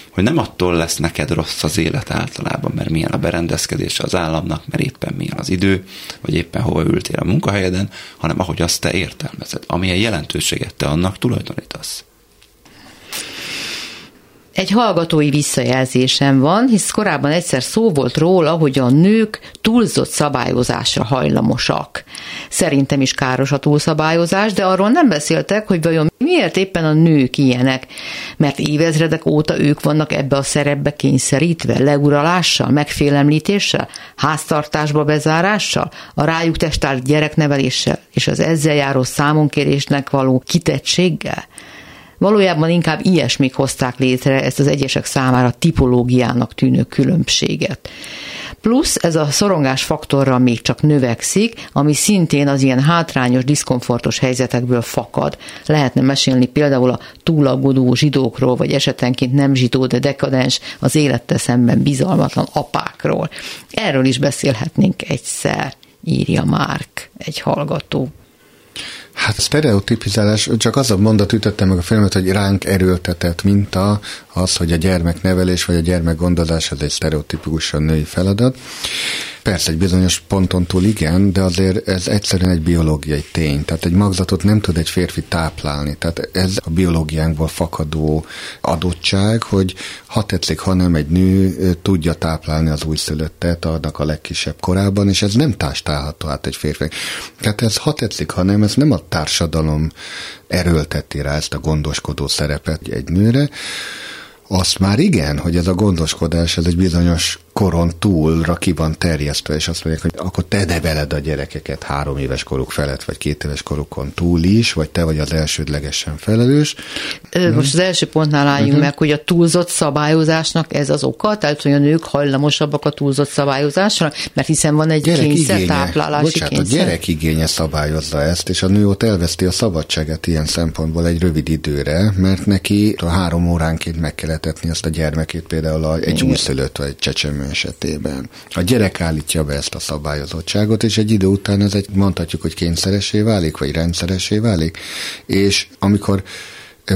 hogy nem attól lesz neked rossz az élet általában, mert milyen a berendezkedése az államnak, mert éppen milyen az idő, vagy éppen hova ültél a munkahelyeden, hanem ahogy azt te értelmezed, amilyen jelentőséget te annak tulajdonítasz. Egy hallgatói visszajelzésem van, hisz korábban egyszer szó volt róla, hogy a nők túlzott szabályozásra hajlamosak. Szerintem is káros a túlszabályozás, de arról nem beszéltek, hogy vajon miért éppen a nők ilyenek. Mert évezredek óta ők vannak ebbe a szerepbe kényszerítve, leuralással, megfélemlítéssel, háztartásba bezárással, a rájuk testált gyerekneveléssel és az ezzel járó számonkérésnek való kitettséggel. Valójában inkább ilyesmik hozták létre ezt az egyesek számára tipológiának tűnő különbséget. Plusz ez a szorongás faktorral még csak növekszik, ami szintén az ilyen hátrányos, diszkomfortos helyzetekből fakad. Lehetne mesélni például a túlagodó zsidókról, vagy esetenként nem zsidó, de dekadens, az élettel szemben bizalmatlan apákról. Erről is beszélhetnénk egyszer, írja Márk, egy hallgató. Hát a sztereotipizálás, csak az a mondat ütötte meg a filmet, hogy ránk erőltetett minta az, hogy a gyermeknevelés vagy a gyermekgondozás az egy sztereotipikusan női feladat. Persze, egy bizonyos ponton túl igen, de azért ez egyszerűen egy biológiai tény. Tehát egy magzatot nem tud egy férfi táplálni. Tehát ez a biológiánkból fakadó adottság, hogy ha tetszik, ha nem egy nő tudja táplálni az újszülöttet annak a legkisebb korában, és ez nem társtálható át egy férfi. Tehát ez ha tetszik, ha nem, ez nem a társadalom erőlteti rá ezt a gondoskodó szerepet egy nőre, azt már igen, hogy ez a gondoskodás, ez egy bizonyos koron túlra ki van terjesztve, és azt mondják, hogy akkor te neveled a gyerekeket három éves koruk felett, vagy két éves korukon túl is, vagy te vagy az elsődlegesen felelős. Most az első pontnál álljunk uh-huh. meg, hogy a túlzott szabályozásnak ez az oka, tehát hogy a nők hajlamosabbak a túlzott szabályozásra, mert hiszen van egy gyerek kényszer, igénye. táplálási Bocsánat, kényszer. a gyerek igénye szabályozza ezt, és a nő ott elveszti a szabadságát ilyen szempontból egy rövid időre, mert neki a három óránként meg kell etetni azt a gyermekét például egy újszülött vagy egy csecsemő esetében. A gyerek állítja be ezt a szabályozottságot, és egy idő után ez egy, mondhatjuk, hogy kényszeresé válik, vagy rendszeresé válik. És amikor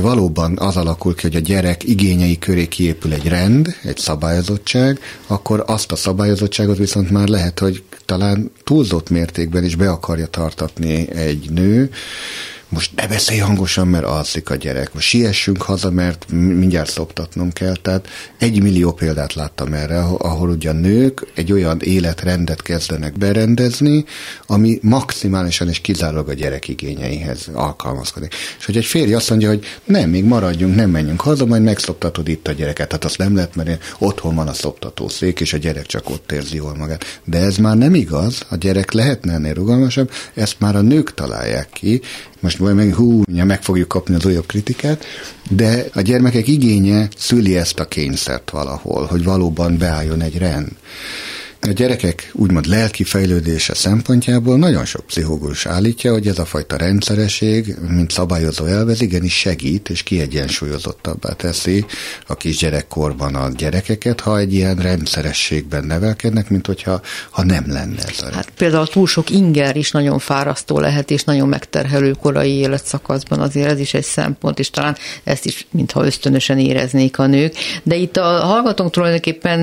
valóban az alakul ki, hogy a gyerek igényei köré kiépül egy rend, egy szabályozottság, akkor azt a szabályozottságot viszont már lehet, hogy talán túlzott mértékben is be akarja tartatni egy nő, most ne beszélj hangosan, mert alszik a gyerek, most siessünk haza, mert mindjárt szoptatnom kell. Tehát egy millió példát láttam erre, ahol ugye a nők egy olyan életrendet kezdenek berendezni, ami maximálisan és kizárólag a gyerek igényeihez alkalmazkodik. És hogy egy férj azt mondja, hogy nem, még maradjunk, nem menjünk haza, majd megszoptatod itt a gyereket. Hát azt nem lehet, mert otthon van a szoptatószék, és a gyerek csak ott érzi jól magát. De ez már nem igaz, a gyerek lehetne ennél rugalmasabb, ezt már a nők találják ki, most majd meg hú, meg fogjuk kapni az újabb kritikát, de a gyermekek igénye szüli ezt a kényszert valahol, hogy valóban beálljon egy rend a gyerekek úgymond lelki fejlődése szempontjából nagyon sok pszichológus állítja, hogy ez a fajta rendszeresség, mint szabályozó elvez, igenis segít és kiegyensúlyozottabbá teszi a kisgyerekkorban a gyerekeket, ha egy ilyen rendszerességben nevelkednek, mint hogyha ha nem lenne ez a Hát például túl sok inger is nagyon fárasztó lehet, és nagyon megterhelő korai életszakaszban azért ez is egy szempont, és talán ezt is mintha ösztönösen éreznék a nők. De itt a hallgatónk tulajdonképpen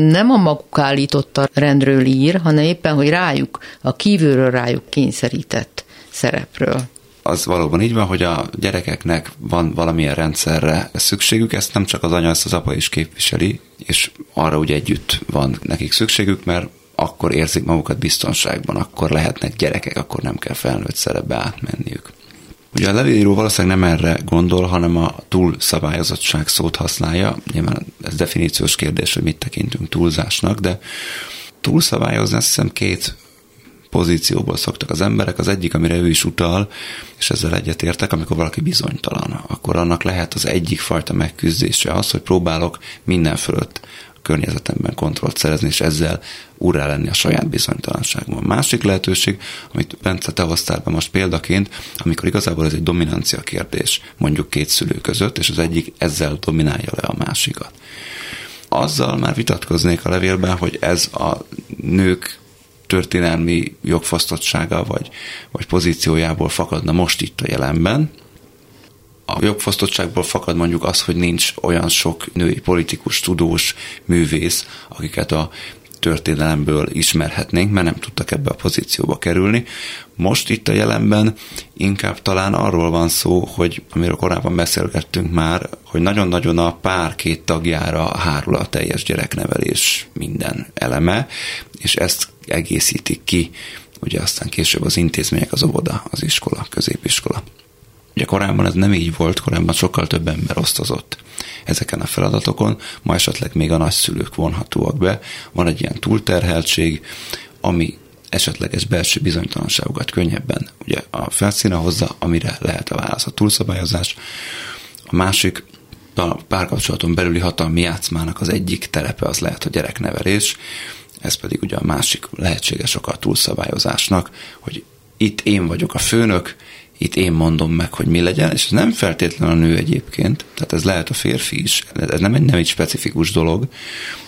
nem a maguk állított a rendről ír, hanem éppen, hogy rájuk, a kívülről rájuk kényszerített szerepről az valóban így van, hogy a gyerekeknek van valamilyen rendszerre szükségük, ezt nem csak az anya, ezt az apa is képviseli, és arra ugye együtt van nekik szükségük, mert akkor érzik magukat biztonságban, akkor lehetnek gyerekek, akkor nem kell felnőtt szerepbe átmenniük. Ugye a levélíró valószínűleg nem erre gondol, hanem a túlszabályozottság szót használja. Nyilván ez definíciós kérdés, hogy mit tekintünk túlzásnak, de túlszabályozni azt hiszem két pozícióból szoktak az emberek. Az egyik, amire ő is utal, és ezzel egyetértek, amikor valaki bizonytalan, akkor annak lehet az egyik fajta megküzdése az, hogy próbálok minden fölött környezetemben kontrollt szerezni, és ezzel urrá lenni a saját bizonytalanságban. Másik lehetőség, amit Bence te hoztál be most példaként, amikor igazából ez egy dominancia kérdés, mondjuk két szülő között, és az egyik ezzel dominálja le a másikat. Azzal már vitatkoznék a levélben, hogy ez a nők történelmi jogfosztottsága vagy, vagy pozíciójából fakadna most itt a jelenben, a jogfosztottságból fakad mondjuk az, hogy nincs olyan sok női politikus, tudós, művész, akiket a történelemből ismerhetnénk, mert nem tudtak ebbe a pozícióba kerülni. Most itt a jelenben inkább talán arról van szó, hogy amiről korábban beszélgettünk már, hogy nagyon-nagyon a pár két tagjára hárul a teljes gyereknevelés minden eleme, és ezt egészítik ki, ugye aztán később az intézmények, az óvoda, az iskola, középiskola. Ugye korábban ez nem így volt, korábban sokkal több ember osztozott ezeken a feladatokon, ma esetleg még a nagyszülők vonhatóak be. Van egy ilyen túlterheltség, ami esetleges belső bizonytalanságokat könnyebben ugye a felszíne hozza, amire lehet a válasz a túlszabályozás. A másik a párkapcsolaton belüli hatalmi játszmának az egyik terepe az lehet a gyereknevelés, ez pedig ugye a másik lehetséges oka a túlszabályozásnak, hogy itt én vagyok a főnök, itt én mondom meg, hogy mi legyen, és ez nem feltétlenül a nő egyébként, tehát ez lehet a férfi is, ez nem egy, nem egy specifikus dolog,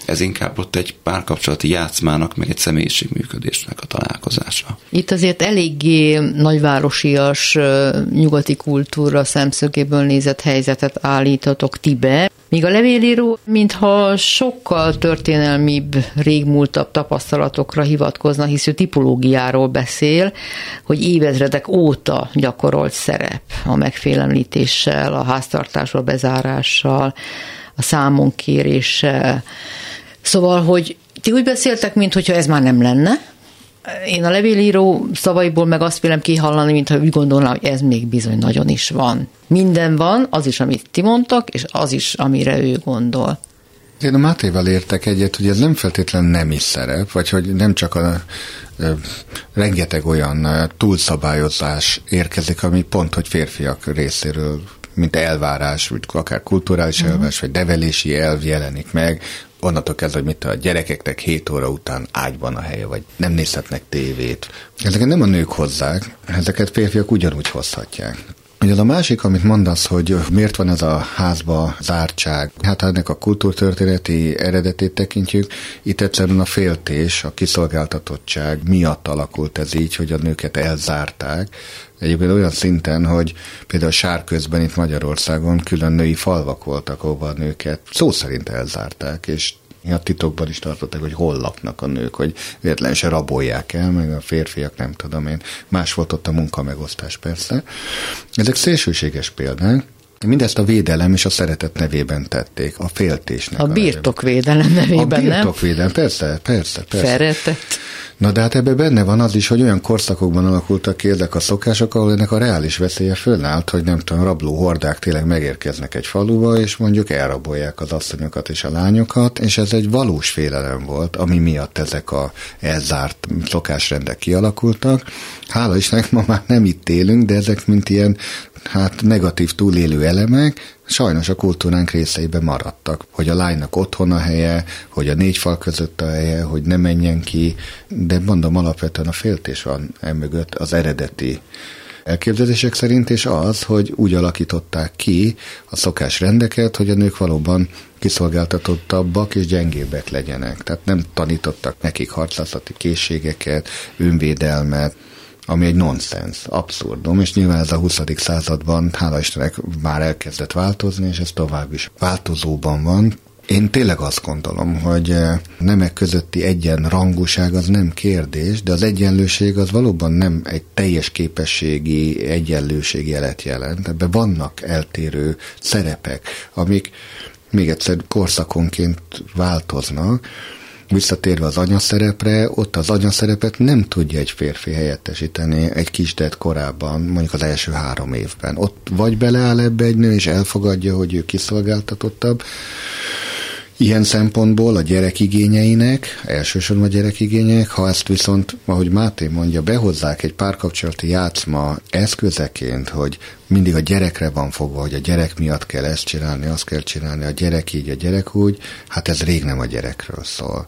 ez inkább ott egy párkapcsolati játszmának, meg egy személyiségműködésnek a találkozása. Itt azért eléggé nagyvárosias nyugati kultúra szemszögéből nézett helyzetet állítatok ti. Míg a levélíró, mintha sokkal történelmibb, régmúltabb tapasztalatokra hivatkozna, hisz ő tipológiáról beszél, hogy évezredek óta gyakorolt szerep a megfélemlítéssel, a háztartásról bezárással, a számonkéréssel. Szóval, hogy ti úgy beszéltek, mintha ez már nem lenne, én a levélíró szavaiból meg azt vélem kihallani, mintha úgy gondolnám, hogy ez még bizony nagyon is van. Minden van, az is, amit ti mondtak, és az is, amire ő gondol. Én a Mátéval értek egyet, hogy ez nem feltétlenül nem is szerep, vagy hogy nem csak a ö, rengeteg olyan túlszabályozás érkezik, ami pont, hogy férfiak részéről mint elvárás, vagy akár kulturális uh-huh. elvárás, vagy nevelési elv jelenik meg, onnantól kezdve, hogy mit a gyerekeknek 7 óra után ágyban a helye, vagy nem nézhetnek tévét. Ezeket nem a nők hozzák, ezeket férfiak ugyanúgy hozhatják. Ugye az a másik, amit mondasz, hogy miért van ez a házba zártság, hát ha ennek a kultúrtörténeti eredetét tekintjük, itt egyszerűen a féltés, a kiszolgáltatottság miatt alakult ez így, hogy a nőket elzárták. Egyébként olyan szinten, hogy például sárközben itt Magyarországon külön női falvak voltak, ahova a nőket szó szerint elzárták, és a titokban is tartották, hogy hol laknak a nők, hogy véletlenül se rabolják el, meg a férfiak nem tudom én. Más volt ott a munkamegosztás persze. Ezek szélsőséges példák, Mindezt a védelem és a szeretet nevében tették, a féltésnek. A, a birtokvédelem nevében, nem? A birtokvédelem, persze, persze, persze. Szeretet. Na de hát ebben benne van az is, hogy olyan korszakokban alakultak ki ezek a szokások, ahol ennek a reális veszélye fönnállt, hogy nem tudom, rabló hordák tényleg megérkeznek egy faluba, és mondjuk elrabolják az asszonyokat és a lányokat, és ez egy valós félelem volt, ami miatt ezek a elzárt szokásrendek kialakultak. Hála Istennek ma már nem itt élünk, de ezek mint ilyen hát negatív túlélő elemek, sajnos a kultúránk részeiben maradtak. Hogy a lánynak otthon a helye, hogy a négy fal között a helye, hogy ne menjen ki, de mondom, alapvetően a féltés van emögött az eredeti elképzelések szerint, és az, hogy úgy alakították ki a szokás rendeket, hogy a nők valóban kiszolgáltatottabbak és gyengébbek legyenek. Tehát nem tanítottak nekik harcászati készségeket, önvédelmet, ami egy nonsens, abszurdum, és nyilván ez a 20. században, hála Istennek, már elkezdett változni, és ez tovább is változóban van. Én tényleg azt gondolom, hogy eh, nemek közötti egyenrangúság az nem kérdés, de az egyenlőség az valóban nem egy teljes képességi egyenlőség jelet jelent. Ebben vannak eltérő szerepek, amik még egyszer korszakonként változnak, visszatérve az anyaszerepre, ott az anyaszerepet nem tudja egy férfi helyettesíteni egy kisdet korábban, mondjuk az első három évben. Ott vagy beleáll ebbe egy nő, és elfogadja, hogy ő kiszolgáltatottabb, Ilyen szempontból a gyerek igényeinek, elsősorban a gyerek igényeinek, ha ezt viszont, ahogy Máté mondja, behozzák egy párkapcsolati játszma eszközeként, hogy mindig a gyerekre van fogva, hogy a gyerek miatt kell ezt csinálni, azt kell csinálni, a gyerek így, a gyerek úgy, hát ez rég nem a gyerekről szól.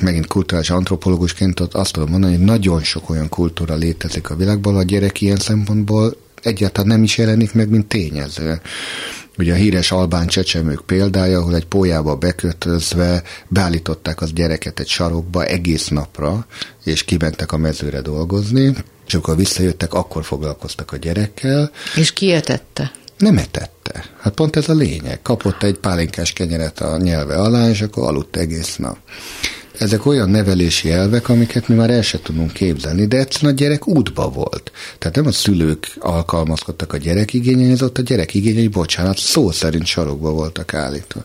Megint kulturális antropológusként azt tudom mondani, hogy nagyon sok olyan kultúra létezik a világban, a gyerek ilyen szempontból egyáltalán nem is jelenik meg, mint tényező. Ugye a híres albán csecsemők példája, ahol egy pólyába bekötözve beállították az gyereket egy sarokba egész napra, és kimentek a mezőre dolgozni, és akkor visszajöttek, akkor foglalkoztak a gyerekkel. És ki etette? Nem etette. Hát pont ez a lényeg. Kapott egy pálinkás kenyeret a nyelve alá, és akkor aludt egész nap ezek olyan nevelési elvek, amiket mi már el sem tudunk képzelni, de egyszerűen a gyerek útba volt. Tehát nem a szülők alkalmazkodtak a gyerek igényeihez, ott a gyerek igényei, bocsánat, szó szerint sarokba voltak állítva.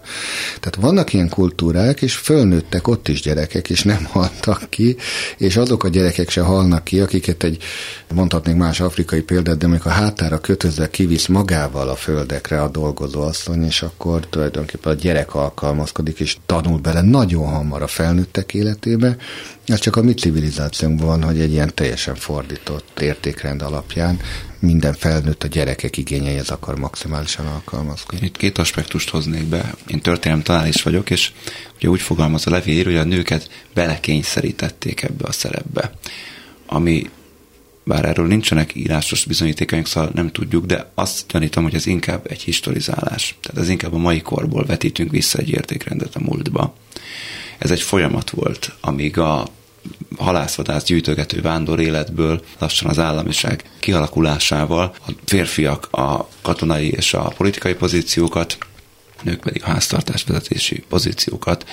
Tehát vannak ilyen kultúrák, és fölnőttek ott is gyerekek, és nem [laughs] haltak ki, és azok a gyerekek se halnak ki, akiket egy, mondhatnék más afrikai példát, de amikor hátára kötözve kivisz magával a földekre a dolgozó asszony, és akkor tulajdonképpen a gyerek alkalmazkodik, és tanul bele nagyon hamar a felnőttek emberek életébe. Ez csak a mi civilizációnkban van, hogy egy ilyen teljesen fordított értékrend alapján minden felnőtt a gyerekek igényeihez akar maximálisan alkalmazkodni. Itt két aspektust hoznék be. Én történelem tanár is vagyok, és ugye úgy fogalmaz a levél, hogy a nőket belekényszerítették ebbe a szerepbe. Ami bár erről nincsenek írásos bizonyítékaink, szóval nem tudjuk, de azt gyanítom, hogy ez inkább egy historizálás. Tehát ez inkább a mai korból vetítünk vissza egy értékrendet a múltba. Ez egy folyamat volt, amíg a halászvadász gyűjtögető vándor életből lassan az államiság kialakulásával a férfiak a katonai és a politikai pozíciókat, nők pedig a háztartásvezetési pozíciókat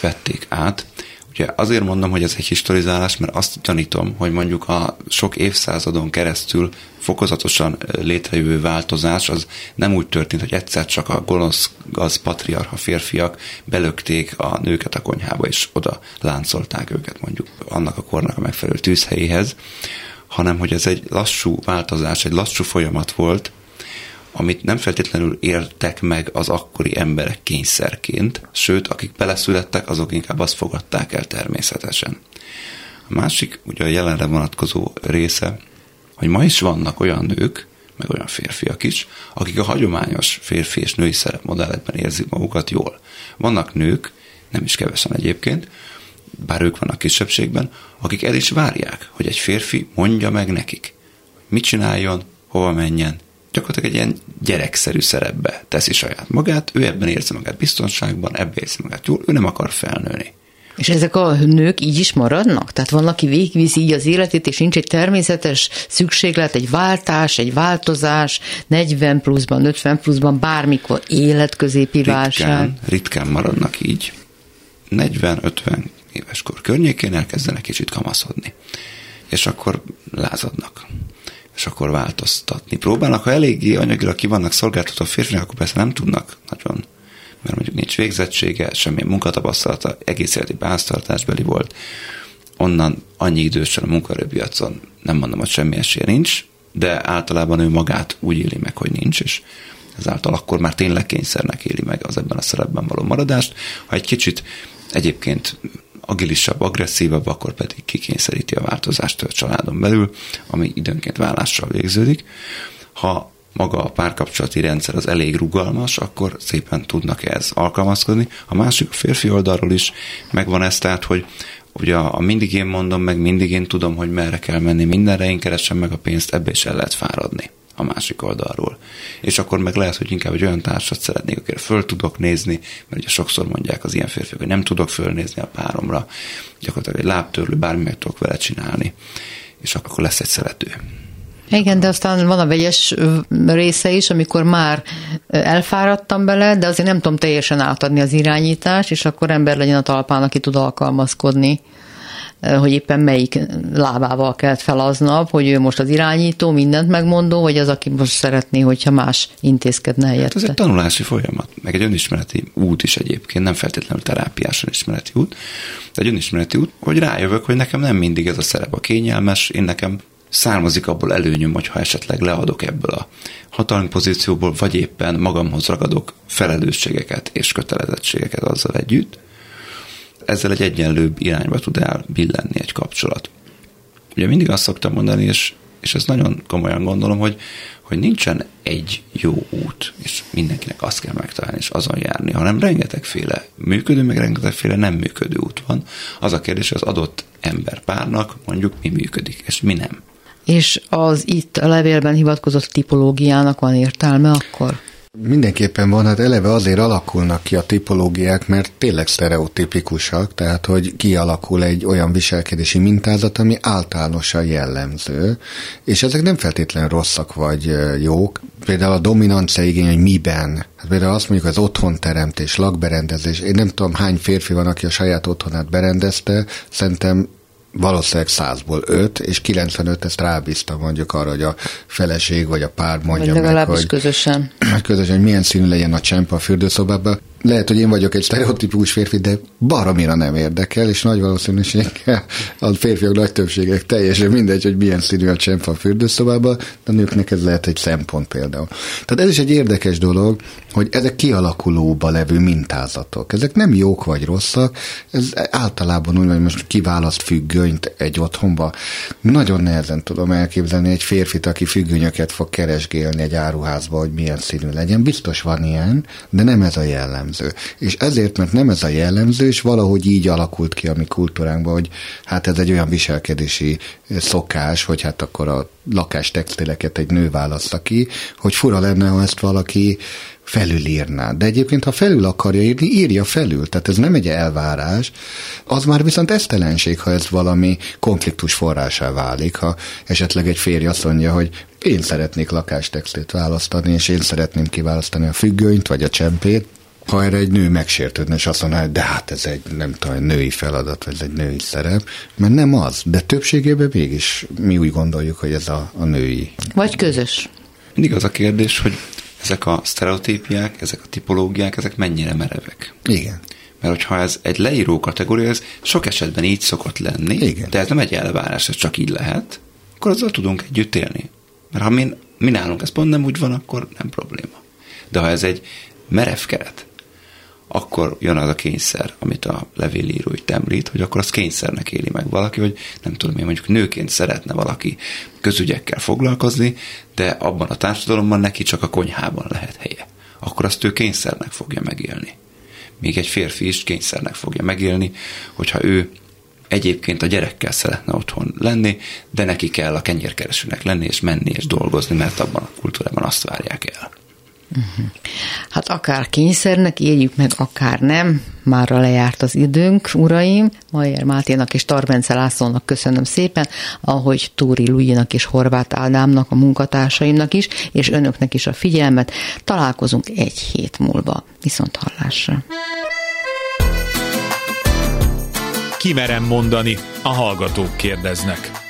vették át, Ugye azért mondom, hogy ez egy historizálás, mert azt gyanítom, hogy mondjuk a sok évszázadon keresztül fokozatosan létrejövő változás az nem úgy történt, hogy egyszer csak a gonosz gaz patriarcha férfiak belökték a nőket a konyhába, és oda láncolták őket mondjuk annak a kornak a megfelelő tűzhelyéhez, hanem hogy ez egy lassú változás, egy lassú folyamat volt, amit nem feltétlenül értek meg az akkori emberek kényszerként, sőt, akik beleszülettek, azok inkább azt fogadták el természetesen. A másik, ugye a jelenre vonatkozó része, hogy ma is vannak olyan nők, meg olyan férfiak is, akik a hagyományos férfi és női szerepmodellekben érzik magukat jól. Vannak nők, nem is kevesen egyébként, bár ők vannak kisebbségben, akik el is várják, hogy egy férfi mondja meg nekik, mit csináljon, hova menjen. Gyakorlatilag egy ilyen gyerekszerű szerepbe teszi saját magát, ő ebben érzi magát biztonságban, ebben érzi magát jól, ő nem akar felnőni. És ezek a nők így is maradnak? Tehát van, aki végigviszi így az életét, és nincs egy természetes szükséglet, egy váltás, egy változás, 40 pluszban, 50 pluszban, bármikor életközépi ritkán, válság. Ritkán maradnak így. 40-50 éveskor környékén elkezdenek kicsit kamaszodni. És akkor lázadnak. És akkor változtatni próbálnak. Ha eléggé anyagilag ki vannak szolgáltató férfiak, akkor persze nem tudnak nagyon mert mondjuk nincs végzettsége, semmilyen munkatapasztalata, egész életi báztartásbeli volt, onnan annyi idősen a munkaerőpiacon nem mondom, hogy semmi esélye nincs, de általában ő magát úgy éli meg, hogy nincs, és ezáltal akkor már tényleg kényszernek éli meg az ebben a szerepben való maradást. Ha egy kicsit egyébként agilisabb, agresszívabb, akkor pedig kikényszeríti a változást a családon belül, ami időnként vállással végződik. Ha maga a párkapcsolati rendszer az elég rugalmas, akkor szépen tudnak ez alkalmazkodni. A másik, a férfi oldalról is megvan ez, tehát, hogy ugye a, a mindig én mondom, meg mindig én tudom, hogy merre kell menni, mindenre én keresem meg a pénzt, ebbe is el lehet fáradni a másik oldalról. És akkor meg lehet, hogy inkább egy olyan társat szeretnék, akire föl tudok nézni, mert ugye sokszor mondják az ilyen férfiak, hogy nem tudok fölnézni a páromra, gyakorlatilag egy lábtörlő, bármi meg tudok vele csinálni, és akkor lesz egy szerető. Igen, de aztán van a vegyes része is, amikor már elfáradtam bele, de azért nem tudom teljesen átadni az irányítást, és akkor ember legyen a talpán, aki tud alkalmazkodni hogy éppen melyik lábával kelt fel aznap, hogy ő most az irányító, mindent megmondó, vagy az, aki most szeretné, hogyha más intézkedne helyette. Hát ez egy tanulási folyamat, meg egy önismereti út is egyébként, nem feltétlenül terápiás önismereti út, de egy önismereti út, hogy rájövök, hogy nekem nem mindig ez a szerep a kényelmes, én nekem származik abból előnyöm, hogyha esetleg leadok ebből a hatalmi pozícióból, vagy éppen magamhoz ragadok felelősségeket és kötelezettségeket azzal együtt, ezzel egy egyenlőbb irányba tud elbillenni egy kapcsolat. Ugye mindig azt szoktam mondani, és, és ezt nagyon komolyan gondolom, hogy, hogy nincsen egy jó út, és mindenkinek azt kell megtalálni, és azon járni, hanem rengetegféle működő, meg rengetegféle nem működő út van. Az a kérdés, hogy az adott ember párnak mondjuk mi működik, és mi nem. És az itt a levélben hivatkozott tipológiának van értelme akkor? Mindenképpen van, hát eleve azért alakulnak ki a tipológiák, mert tényleg sztereotipikusak, tehát hogy kialakul egy olyan viselkedési mintázat, ami általánosan jellemző, és ezek nem feltétlenül rosszak vagy jók. Például a dominancia igény, hogy miben. Hát például azt mondjuk az otthonteremtés, lakberendezés. Én nem tudom hány férfi van, aki a saját otthonát berendezte, szerintem valószínűleg százból öt, és 95 ezt rábízta mondjuk arra, hogy a feleség vagy a pár mondja vagy meg, hogy, közösen. [clears throat] Közösen, hogy milyen színű legyen a csempa a fürdőszobában lehet, hogy én vagyok egy sztereotípus férfi, de baromira nem érdekel, és nagy valószínűséggel [laughs] a férfiak nagy többségek teljesen mindegy, hogy milyen színű a csempa a fürdőszobában, de a nőknek ez lehet egy szempont például. Tehát ez is egy érdekes dolog, hogy ezek kialakulóba levő mintázatok. Ezek nem jók vagy rosszak, ez általában úgy, hogy most kiválaszt függönyt egy otthonba. Nagyon nehezen tudom elképzelni egy férfit, aki függönyöket fog keresgélni egy áruházba, hogy milyen színű legyen. Biztos van ilyen, de nem ez a jellemző. És ezért, mert nem ez a jellemző, és valahogy így alakult ki a mi kultúránkban, hogy hát ez egy olyan viselkedési szokás, hogy hát akkor a lakástextileket egy nő választa ki, hogy fura lenne, ha ezt valaki felülírná. De egyébként, ha felül akarja írni, írja felül. Tehát ez nem egy elvárás. Az már viszont esztelenség, ha ez valami konfliktus forrásá válik, ha esetleg egy férj azt mondja, hogy én szeretnék lakástextilt választani, és én szeretném kiválasztani a függönyt, vagy a csempét, ha erre egy nő megsértődne, és azt mondaná, hogy de hát ez egy, nem tudom, női feladat, vagy ez egy női szerep, mert nem az, de többségében mégis mi úgy gondoljuk, hogy ez a, a női. Vagy közös. Mindig az a kérdés, hogy ezek a sztereotípiák, ezek a tipológiák, ezek mennyire merevek. Igen. Mert hogyha ez egy leíró kategória, ez sok esetben így szokott lenni, Igen. de ez nem egy elvárás, ez csak így lehet, akkor azzal tudunk együtt élni. Mert ha én mi nálunk ez pont nem úgy van, akkor nem probléma. De ha ez egy merev keret, akkor jön az a kényszer, amit a levélíró itt említ, hogy akkor az kényszernek éli meg valaki, hogy nem tudom én, mondjuk nőként szeretne valaki közügyekkel foglalkozni, de abban a társadalomban neki csak a konyhában lehet helye. Akkor azt ő kényszernek fogja megélni. Még egy férfi is kényszernek fogja megélni, hogyha ő egyébként a gyerekkel szeretne otthon lenni, de neki kell a kenyérkeresőnek lenni, és menni, és dolgozni, mert abban a kultúrában azt várják el. Hát akár kényszernek éljük meg, akár nem. Márra lejárt az időnk, uraim. Majer Máténak és Tarbence Lászlónak köszönöm szépen, ahogy Túri Lujinak és Horváth Ádámnak, a munkatársaimnak is, és önöknek is a figyelmet. Találkozunk egy hét múlva. Viszont hallásra. Kimerem mondani, a hallgatók kérdeznek.